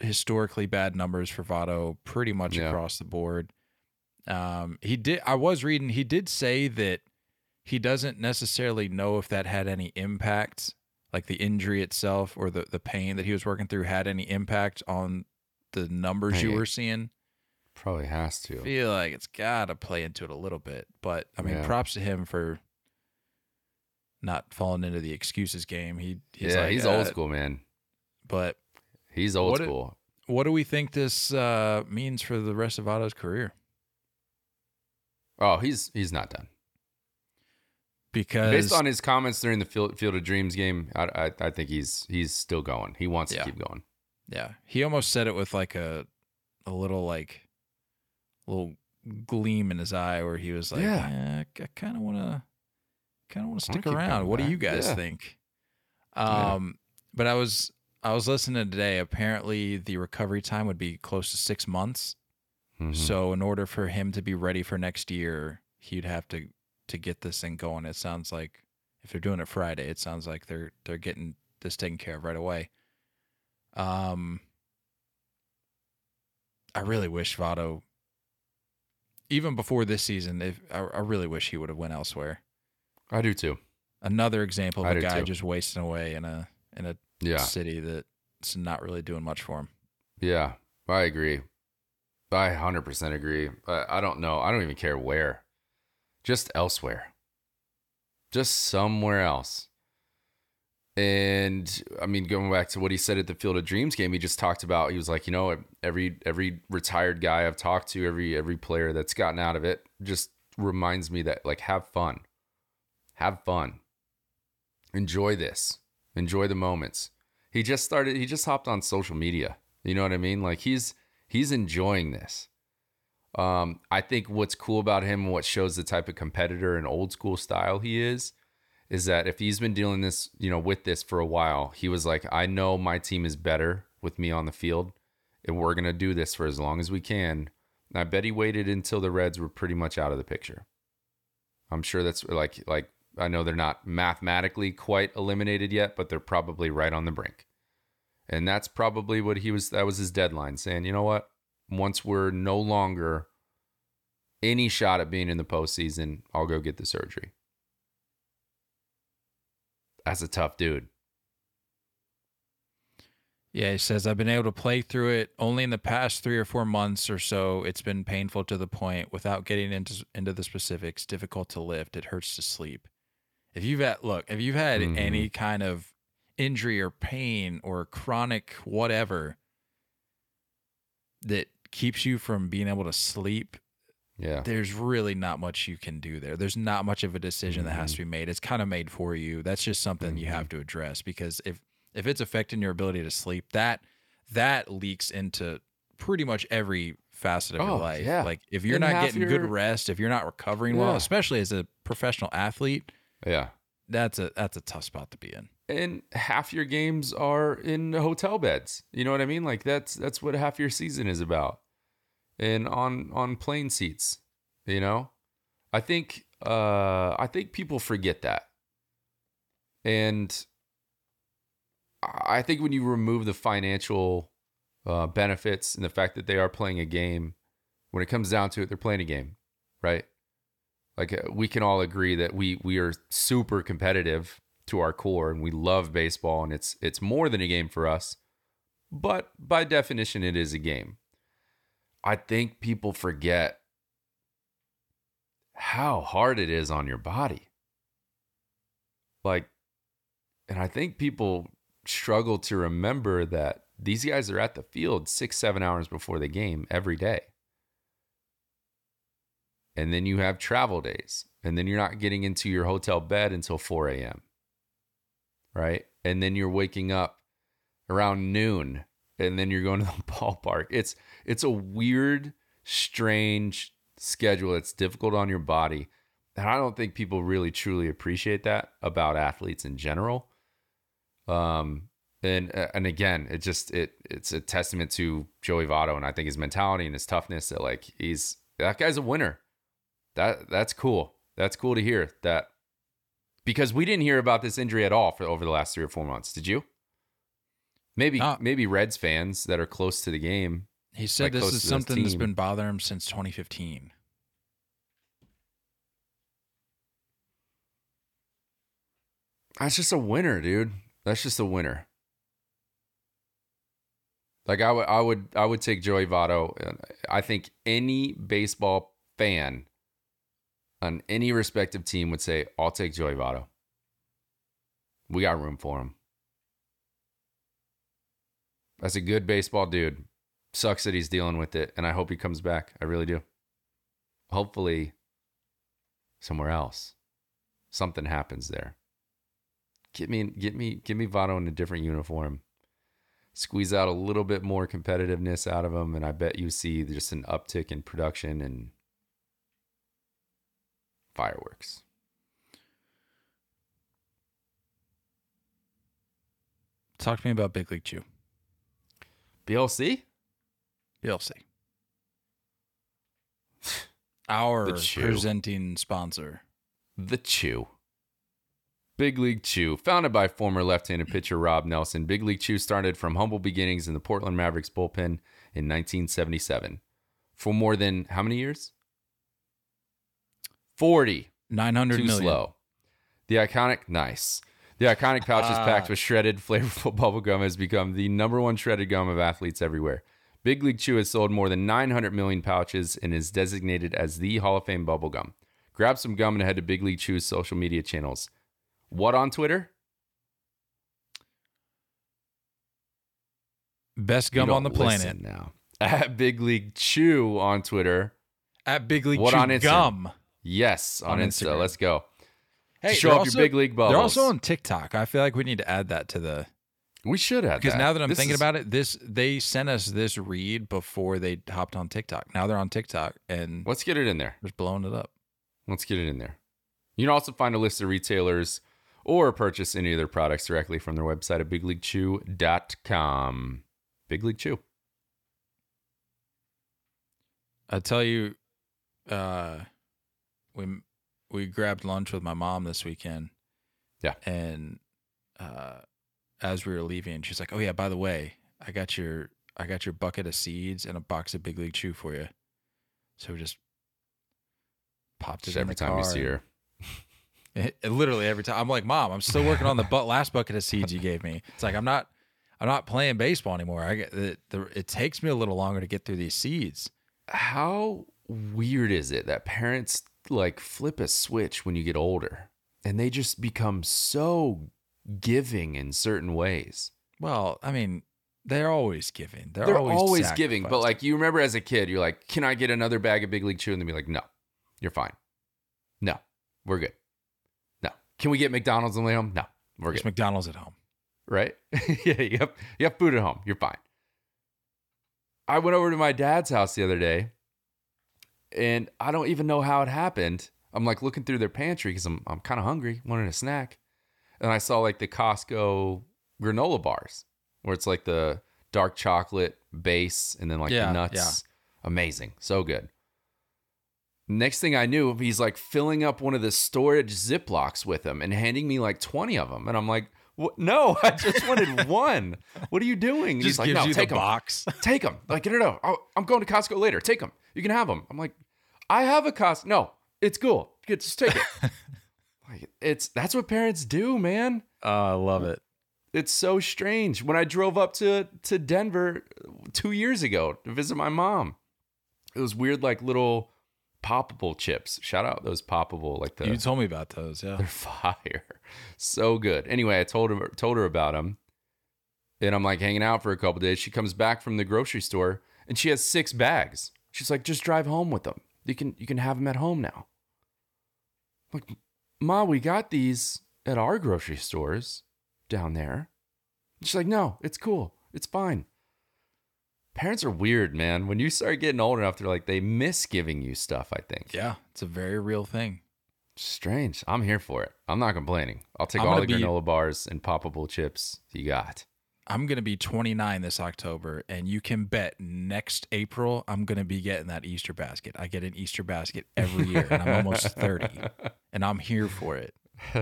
historically bad numbers for Votto pretty much Yeah. across the board. Um he did i was reading he did say that he doesn't necessarily know if that had any impact like the injury itself or the the pain that he was working through had any impact on the numbers you were seeing Probably has I to. feel like it's got to play into it a little bit. But I mean, Yeah. props to him for not falling into the excuses game. He he's yeah, like, he's uh, old school, man. But He's old what school. what do we think this uh, means for the rest of Votto's career? Oh, he's he's not done. Because Based on his comments during the Field, Field of Dreams game, I, I I think he's he's still going. He wants Yeah. to keep going. yeah, he almost said it with like a a little like little gleam in his eye where he was like, Yeah. "Yeah, I kind of want to, kind of want to stick around. What do you guys Yeah. think?" Yeah. Um, but I was I was listening today. Apparently, the recovery time would be close to six months. Mhm. So, in order for him to be ready for next year, he'd have to to get this thing going. It sounds like if they're doing it Friday, it sounds like they're they're getting this taken care of right away. Um, I really wish Votto, even before this season, if I, I really wish he would have went elsewhere. I do too. Another example of a guy too. just wasting away in a in a Yeah. city that's not really doing much for him. Yeah, I agree. I 100% agree. I, I don't know. I don't even care where. Just elsewhere. Just somewhere else. And I mean, going back to what he said at the Field of Dreams game, he just talked about. He was like, you know, every every retired guy I've talked to, every every player that's gotten out of it, just reminds me that like have fun, have fun, enjoy this, enjoy the moments. He just started. He just hopped on social media. You know what I mean? Like he's he's enjoying this. Um, I think what's cool about him and what shows the type of competitor and old school style he is, is that if he's been dealing this, you know, with this for a while, he was like, I know my team is better with me on the field, and we're gonna do this for as long as we can. And I bet he waited until the Reds were pretty much out of the picture. I'm sure that's like like I know they're not mathematically quite eliminated yet, but they're probably right on the brink. And that's probably what he was that was his deadline saying, you know what? Once we're no longer any shot at being in the postseason, I'll go get the surgery. That's a tough dude. Yeah, he says, I've been able to play through it only in the past three or four months or so. It's been painful to the point, without getting into into the specifics, difficult to lift. It hurts to sleep. If you've had look, if you've had Mhm. any kind of injury or pain or chronic whatever that keeps you from being able to sleep, Yeah. there's really not much you can do there. There's not much of a decision that has to mm-hmm. be made. It's kind of made for you. That's just something you have mm-hmm. to address because if if it's affecting your ability to sleep, that that leaks into pretty much every facet of Oh, your life. yeah. Like if you're And not getting good rest, if you're not recovering well, especially as a professional athlete, Yeah. that's a that's a tough spot to be in. and half your games are in hotel beds. You know what I mean? Like that's that's what half your season is about. And on on plane seats, you know? I think uh I think people forget that. And I think when you remove the financial uh, benefits and the fact that they are playing a game, when it comes down to it, they're playing a game, right? Like uh, we can all agree that we we are super competitive to our core and we love baseball and it's it's more than a game for us. But by definition it is a game. I think people forget how hard it is on your body. Like and I think people struggle to remember that these guys are at the field 6 7 hours before the game every day and then you have travel days, and then you're not getting into your hotel bed until 4 a.m. Right? And then you're waking up around noon, and then you're going to the ballpark. It's it's a weird, strange schedule. It's difficult on your body. And I don't think people really truly appreciate that about athletes in general. Um, and and again, it just it it's a testament to Joey Votto, and I think his mentality and his toughness. That like he's that guy's a winner that that's cool. That's cool to hear that because we didn't hear about this injury at all for over the last three or four months. Did you? Maybe No. maybe Reds fans that are close to the game. He said Like, this is something that's been bothering him since 2015. That's just a winner, dude. That's just a winner. Like I would, I would, I would take Joey Votto. I think any baseball fan on any respective team would say, "I'll take Joey Votto." We got room for him. That's a good baseball dude. Sucks that he's dealing with it, and I hope he comes back. I really do. Hopefully, somewhere else, something happens there. Get me, get me, get me Votto in a different uniform. squeeze out a little bit more competitiveness out of him, and I bet you see just an uptick in production and fireworks. Talk to me about Big League Chew. BLC? BLC. Our presenting sponsor. The Chew. Big League Chew, founded by former left-handed pitcher Rob Nelson. Big League Chew started from humble beginnings in the Portland Mavericks bullpen in 1977. For more than how many years? 40. 900 Too million. slow. The iconic, nice. The iconic pouches packed uh. with shredded, flavorful bubble gum has become the number one shredded gum of athletes everywhere. Big League Chew has sold more than 900 million pouches and is designated as the Hall of Fame bubble gum. Grab some gum and head to Big League Chew's social media channels. What on Twitter? Best gum on the planet. now. At Big League Chew on Twitter. At Big League What Chew on gum. Yes, on, On Insta. Instagram. Let's go. Hey, Show they're your big league They're also on TikTok. I feel like we need to add that to the We should have because now that I'm This thinking is- about it, this they sent us this read before they hopped on TikTok. Now they're on TikTok and Let's get it in there. just blowing it up. Let's get it in there. You can also find a list of retailers or purchase any of their products directly from their website at bigleaguechew.com. Big League Chew. I tell you, uh, we we grabbed lunch with my mom this weekend. Yeah. and uh, as we were leaving, she's like, "Oh yeah, by the way, I got your I got your bucket of seeds and a box of Big League Chew for you." So we just popped it every time you see her. It- it literally every time. I'm like, Mom, I'm still working on the bu- last bucket of seeds you gave me. It's like I'm not, I'm not playing baseball anymore. I get. The, it takes me a little longer to get through these seeds. How weird is it that parents like flip a switch when you get older and they just become so giving in certain ways? Well, I mean, they're always giving. They're, They're always, always, giving, but like you remember as a kid, you're like, "Can I get another bag of Big League Chew?" And they'd be like, "No, you're fine. No, we're good. No, can we get McDonald's and lay home? No, we're there's good. McDonald's at home. right? yeah, you have you have food at home. You're fine. I went over to my dad's house the other day, and I don't even know how it happened. I'm like looking through their pantry because I'm I'm kind of hungry, wanting a snack, and I saw like the Costco granola bars, where it's like the dark chocolate base and then like Yeah, the nuts. Amazing, so good. Next thing I knew, he's like filling up one of the storage Ziplocs with them and handing me like 20 of them. And I'm like, no, I just wanted one. What are you doing? Just he's like, gives no, you take the them. box. Take them. Like, no, no, no. I'm going to Costco later. Take them. You can have them. I'm like, I have a Costco. No, it's cool. Just take it. like, it's that's what parents do, man. Oh, I love it. It's so strange. When I drove up to to Denver uh, two years ago to visit my mom, it was weird, like little poppable chips. Shout out those poppable, like the You told me about those. Yeah. they're fire, so good. Anyway, I told her told her about them, and I'm like hanging out for a couple days. She comes back from the grocery store and she has six bags. She's like, just drive home with them. You can you can have them at home now. I'm like, Ma, we got these at our grocery stores down there. She's like, no, it's cool. It's fine. Parents are weird, man. When you start getting old enough, they're like, they miss giving you stuff, I think. Yeah. It's a very real thing. Strange. I'm here for it. I'm not complaining. I'll take I'm all the be- granola bars and poppable chips you got. I'm going to be 29 this October, and you can bet next April I'm going to be getting that Easter basket. I get an Easter basket every year, and I'm almost 30, and I'm here for it.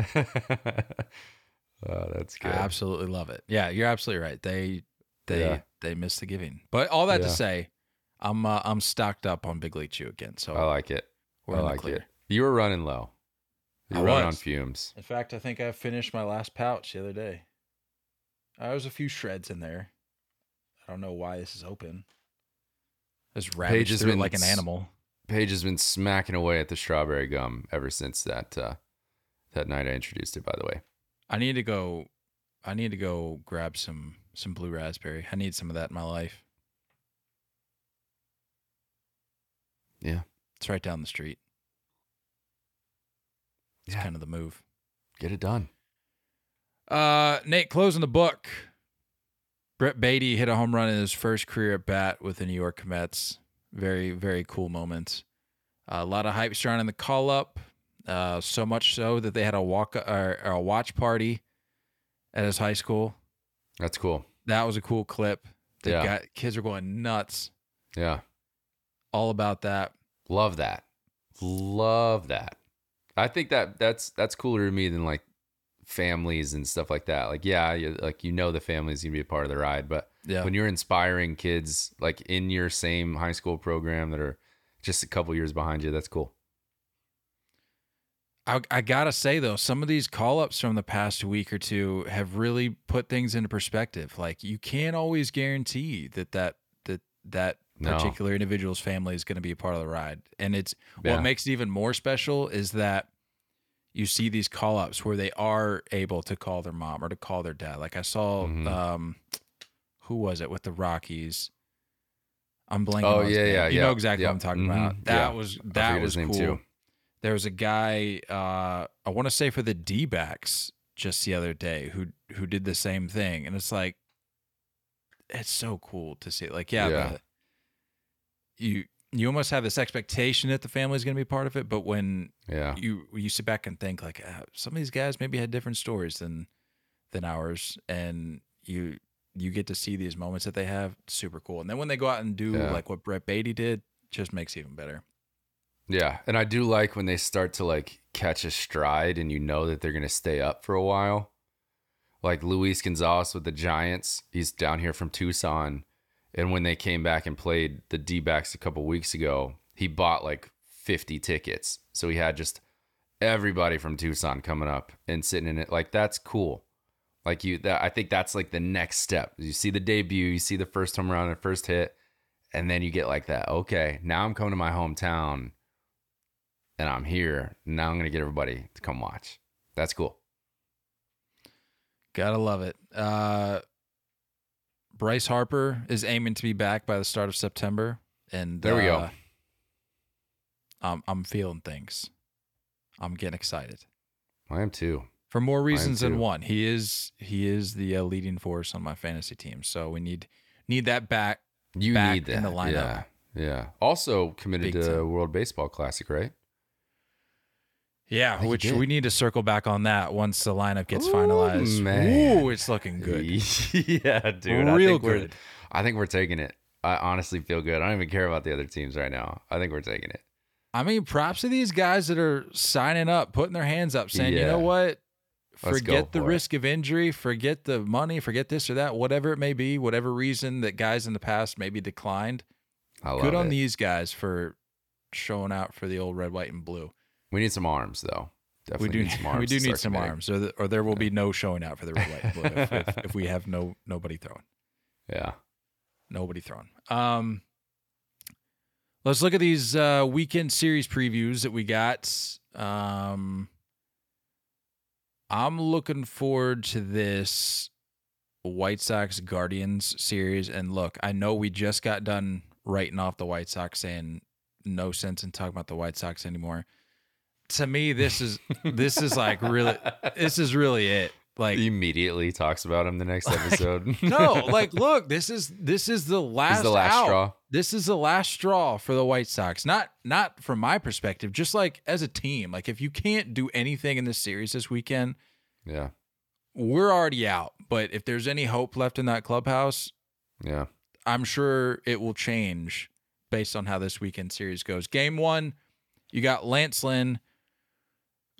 oh, that's good. I absolutely love it. Yeah, you're absolutely right. They they Yeah. they miss the giving. But all that to say, I'm uh, I'm stocked up on Big League Chew again. So I like it. I like it. You were running low. You I were running on fumes. In fact, I think I finished my last pouch the other day. Uh, there's a few shreds in there. I don't know why this is open. Just ravaged has through been like an animal. Paige has been smacking away at the strawberry gum ever since that uh, that night I introduced it. By the way, I need to go. I need to go grab some some blue raspberry. I need some of that in my life. yeah, It's right down the street. It's Yeah. kind of the move. get it done. Uh, Nate, closing the book. Brett Baty hit a home run in his first career at bat with the New York Mets. Very, very cool moment. Uh, a lot of hype surrounding the call up. Uh, so much so that they had a walk or, or a watch party at his high school. That's cool. That was a cool clip. The Yeah. guy, kids are going nuts. Yeah. All about that. Love that. Love that. I think that that's that's cooler to me than like families and stuff like that. Like yeah, you, like you know the family's gonna be a part of the ride, but Yeah. when you're inspiring kids like in your same high school program that are just a couple years behind you, that's cool. I, I gotta say though, some of these call ups from the past week or two have really put things into perspective. Like you can't always guarantee that that that that No. particular individual's family is going to be a part of the ride. And it's Yeah. what makes it even more special is that you see these call ups where they are able to call their mom or to call their dad. Like I saw, Mhm. um, who was it with the Rockies? I'm blanking. Oh, on yeah, name. yeah, You yeah, know exactly yeah. what I'm talking Mhm, about. That yeah. was that was cool. too. There was a guy, uh, I want to say for the D backs just the other day who who did the same thing, and it's like, it's so cool to see. Like, yeah, Yeah. you you almost have this expectation that the family is going to be part of it, but when Yeah. you you sit back and think like uh, some of these guys maybe had different stories than than ours, and you you get to see these moments that they have, super cool. And then when they go out and do Yeah. like what Brett Baty did, just makes it even better. Yeah, and I do like when they start to like catch a stride and you know that they're going to stay up for a while. Like Luis Gonzalez with the Giants, he's down here from Tucson, and when they came back and played the D-backs a couple weeks ago, he bought like 50 tickets. So he had just everybody from Tucson coming up and sitting in it. Like that's cool. Like you that I think that's like the next step. You see the debut, you see the first home run and first hit, and then you get like that. Okay, now I'm coming to my hometown and I'm here. Now I'm gonna get everybody to come watch. That's cool. Gotta love it. Uh, Bryce Harper is aiming to be back by the start of September, and There we go. uh, I'm I'm feeling things. I'm getting excited I am too. for more reasons than one. He is he is the uh, leading force on my fantasy team, so we need need that back. You Back need that in the lineup. Yeah. Yeah. Also committed Big to time. World Baseball Classic, right? Yeah, which did. we need to circle back on that once the lineup gets Ooh, finalized. man. Ooh, it's looking good. yeah, dude. I Real think we're good. I think we're taking it. I honestly feel good. I don't even care about the other teams right now. I think we're taking it. I mean, props to these guys that are signing up, putting their hands up, saying, you know what? Forget the for it. risk of injury, forget the money, forget this or that, whatever it may be, whatever reason that guys in the past maybe declined. I love Good on it. these guys for showing out for the old red, white, and blue. We need some arms though. Definitely we do need some arms. we do need some committing. arms, or, the, or there will be no showing out for the red, white, and blue if, if, if we have no nobody throwing. Yeah. Nobody throwing. Um, let's look at these uh, weekend series previews that we got. Um, I'm looking forward to this White Sox Guardians series. And look, I know we just got done writing off the White Sox, saying no sense in talking about the White Sox anymore. To me, this is this is like really this is really it. Like He immediately talks about him the next episode. no, like look, this is this is the last, the last out. straw. This is the last straw for the White Sox. Not not from my perspective, just like as a team. Like if you can't do anything in this series this weekend, yeah. we're already out. But if there's any hope left in that clubhouse, Yeah. I'm sure it will change based on how this weekend series goes. Game one, you got Lance Lynn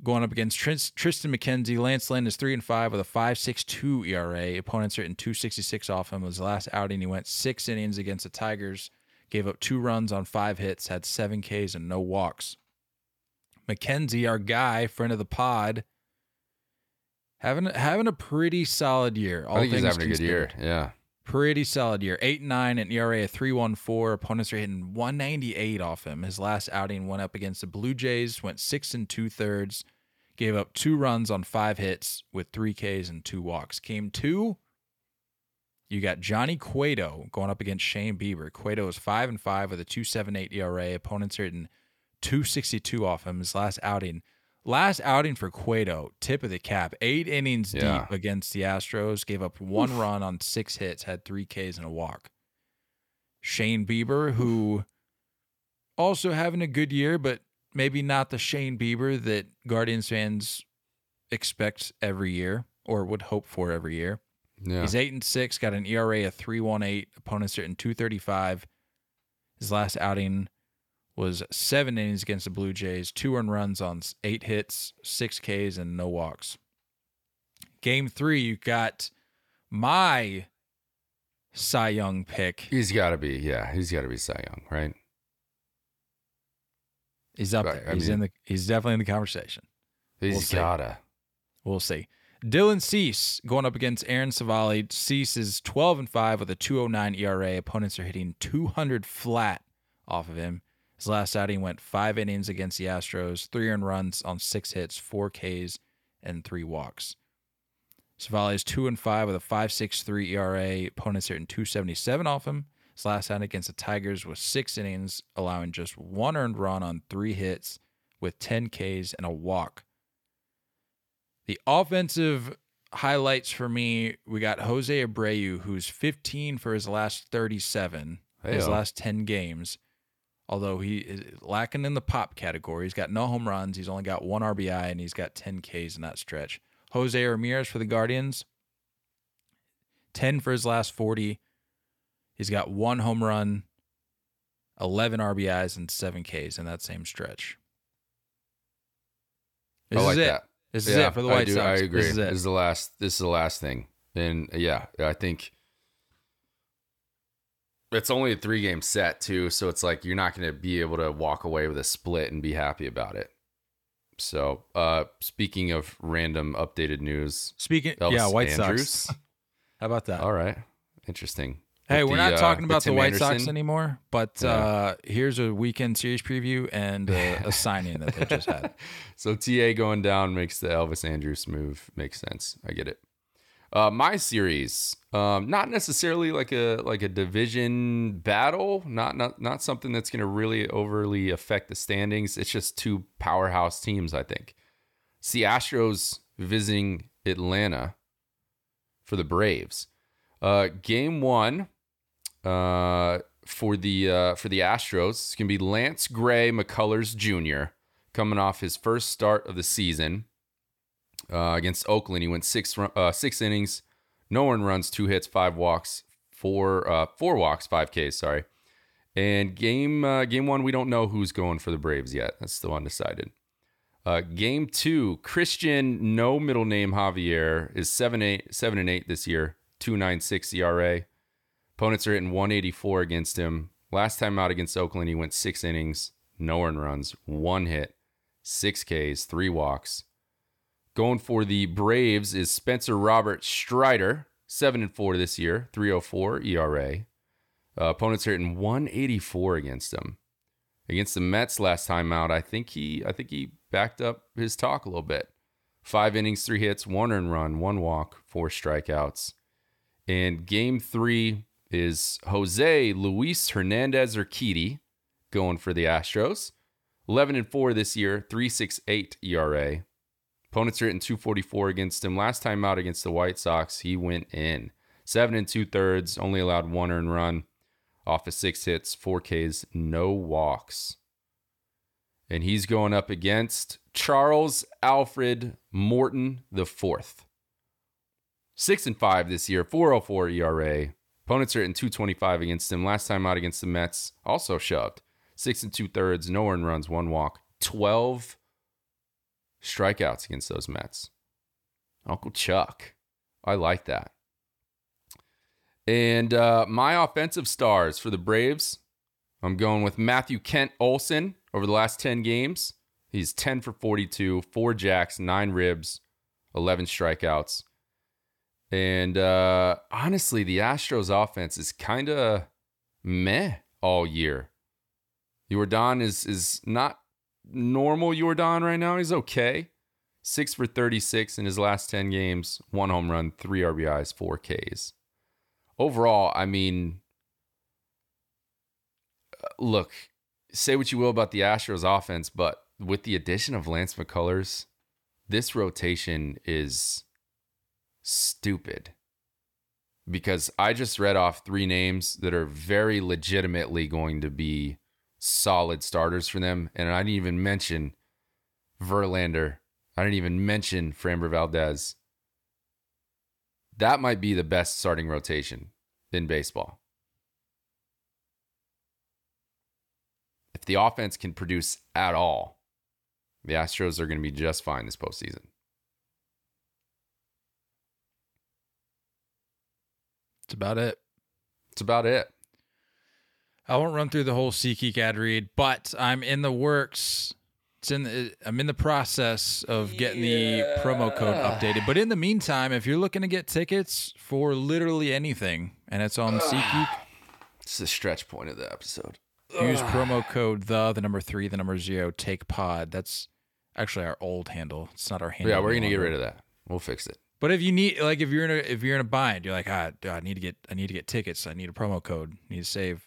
going up against Triston McKenzie. Lance Lynn is three and five with a five six two ERA. Opponents are hitting two sixty six off him. His last outing, he went six innings against the Tigers, gave up two runs on five hits, had seven Ks and no walks. McKenzie, our guy, friend of the pod, having having a pretty solid year. All I think he's things having a good year. Yeah. Pretty solid year. Eight nine and ERA of three one four. Opponents are hitting one ninety eight off him. His last outing went up against the Blue Jays, went six and two thirds, gave up two runs on five hits with three Ks and two walks. Came two, you got Johnny Cueto going up against Shane Bieber. Cueto is five and five with a two seven eight ERA. Opponents are hitting two sixty two off him. His last outing. Last outing for Cueto, tip of the cap, eight innings Yeah. deep against the Astros, gave up one run on six hits, had three Ks and a walk. Shane Bieber, who also having a good year, but maybe not the Shane Bieber that Guardians fans expect every year or would hope for every year. Yeah. He's eight and six, got an ERA of three one eight. Opponents are in two thirty five. His last outing was seven innings against the Blue Jays, two earned runs on eight hits, six Ks, and no walks. Game three, you got my Cy Young pick. He's got to be. Yeah, he's got to be Cy Young, right? He's up there. I he's mean- in the. He's definitely in the conversation. He's We'll gotta. We'll see. Dylan Cease going up against Aaron Civale. Cease is 12 and 5 with a 209 ERA. Opponents are hitting 200 flat off of him. His last outing went five innings against the Astros, three earned runs on six hits, four Ks, and three walks. Civale is 2 and 5 with a 5.63 ERA. Opponents hitting 277 off him. His last outing against the Tigers was six innings, allowing just one earned run on three hits with 10 Ks and a walk. The offensive highlights for me, we got Jose Abreu, who's 15 for his last 37, his last 10 games. Although he is lacking in the pop category, he's got no home runs. He's only got one RBI and he's got 10 Ks in that stretch. Jose Ramirez for the Guardians, 10 for his last 40. He's got one home run, 11 RBIs, and seven Ks in that same stretch. This I is like it. that. This is it for the I White do. Sox. I agree. This is it. the last. This is the last thing, and yeah, I think it's only a three game set too, so it's like you're not going to be able to walk away with a split and be happy about it. So, uh speaking of random updated news, Speaking, Elvis yeah, White Andrus. Sox. How about that? All right, interesting. Hey, With we're the, not uh, talking about the White Sox anymore, but Yeah. uh, here's a weekend series preview and uh, a signing that they just had. so TA going down makes the Elvis Andrus move makes sense. I get it. Uh, my series, um, not necessarily like a like a division battle, not not not something that's going to really overly affect the standings. It's just two powerhouse teams. I think. See Astros visiting Atlanta for the Braves. Uh, game one uh, for the uh, for the Astros. It's gonna be Lance Gray McCullers Jr. coming off his first start of the season uh, against Oakland. He went six uh, six innings, no one runs, two hits, five walks, four uh, four walks, five Ks. Sorry. And game uh, game one, we don't know who's going for the Braves yet. That's still undecided. Uh, game two, Cristian, no middle name Javier is seven eight seven and eight this year, two nine six ERA. Opponents are hitting 184 against him. Last time out against Oakland, he went six innings, no earned runs, one hit, six Ks, three walks. Going for the Braves is Spencer Robert Strider, seven and four this year, 304 ERA. Uh, opponents are hitting 184 against him. Against the Mets last time out, I think he I think he backed up his talk a little bit. Five innings, three hits, one earned run, one walk, four strikeouts. And game three is Jose Luis Hernandez Urquidy going for the Astros. 11 and 4 this year, 368 ERA. Opponents are hitting 244 against him. Last time out against the White Sox, he went in. Seven and two thirds, only allowed one earned run off of six hits, four Ks, no walks. And he's going up against Charles Alfred Morton the fourth. Six and five this year, 404 ERA. Opponents are hitting 225 against him. Last time out against the Mets, also shoved. Six and two thirds, no earned runs, one walk, 12 strikeouts against those Mets. Uncle Chuck. I like that. And uh, my offensive stars for the Braves, I'm going with Matthew Kent Olson over the last 10 games. He's 10 for 42, four jacks, nine ribs, 11 strikeouts. And uh, honestly, the Astros offense is kind of meh all year. Yordan is is not normal Yordan right now. He's okay. Six for 36 in his last 10 games, one home run, three RBIs, four Ks. Overall, I mean, uh, look, say what you will about the Astros offense, but with the addition of Lance McCullers, this rotation is stupid. Because I just read off three names that are very legitimately going to be solid starters for them. And I didn't even mention Verlander. I didn't even mention Framber Valdez. That might be the best starting rotation in baseball. If the offense can produce at all, the Astros are going to be just fine this postseason. It's about it. It's about it. I won't run through the whole SeatGeek ad read, but I'm in the works. It's in the, I'm in the process of getting the promo code updated. But in the meantime, if you're looking to get tickets for literally anything and it's on SeatGeek, It's the stretch point of the episode. use promo code the the number three the number zero take pod. That's actually our old handle. It's not our handle. yeah, we're gonna any get rid of that. We'll fix it. But if you need, like, if you're in a if you're in a bind, you're like, ah, I need to get I need to get tickets. I need a promo code. I need to save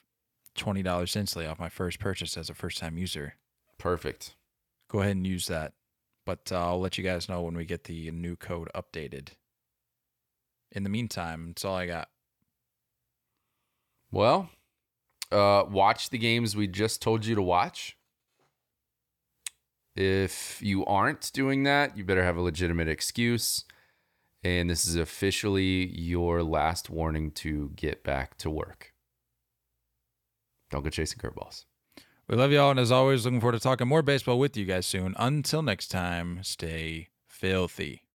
twenty dollars instantly off my first purchase as a first time user. Perfect. Go ahead and use that. But uh, I'll let you guys know when we get the new code updated. In the meantime, that's all I got. Well, uh, watch the games we just told you to watch. If you aren't doing that, you better have a legitimate excuse. And this is officially your last warning to get back to work. Don't go chasing curveballs. We love y'all, and as always, looking forward to talking more baseball with you guys soon. Until next time, stay filthy.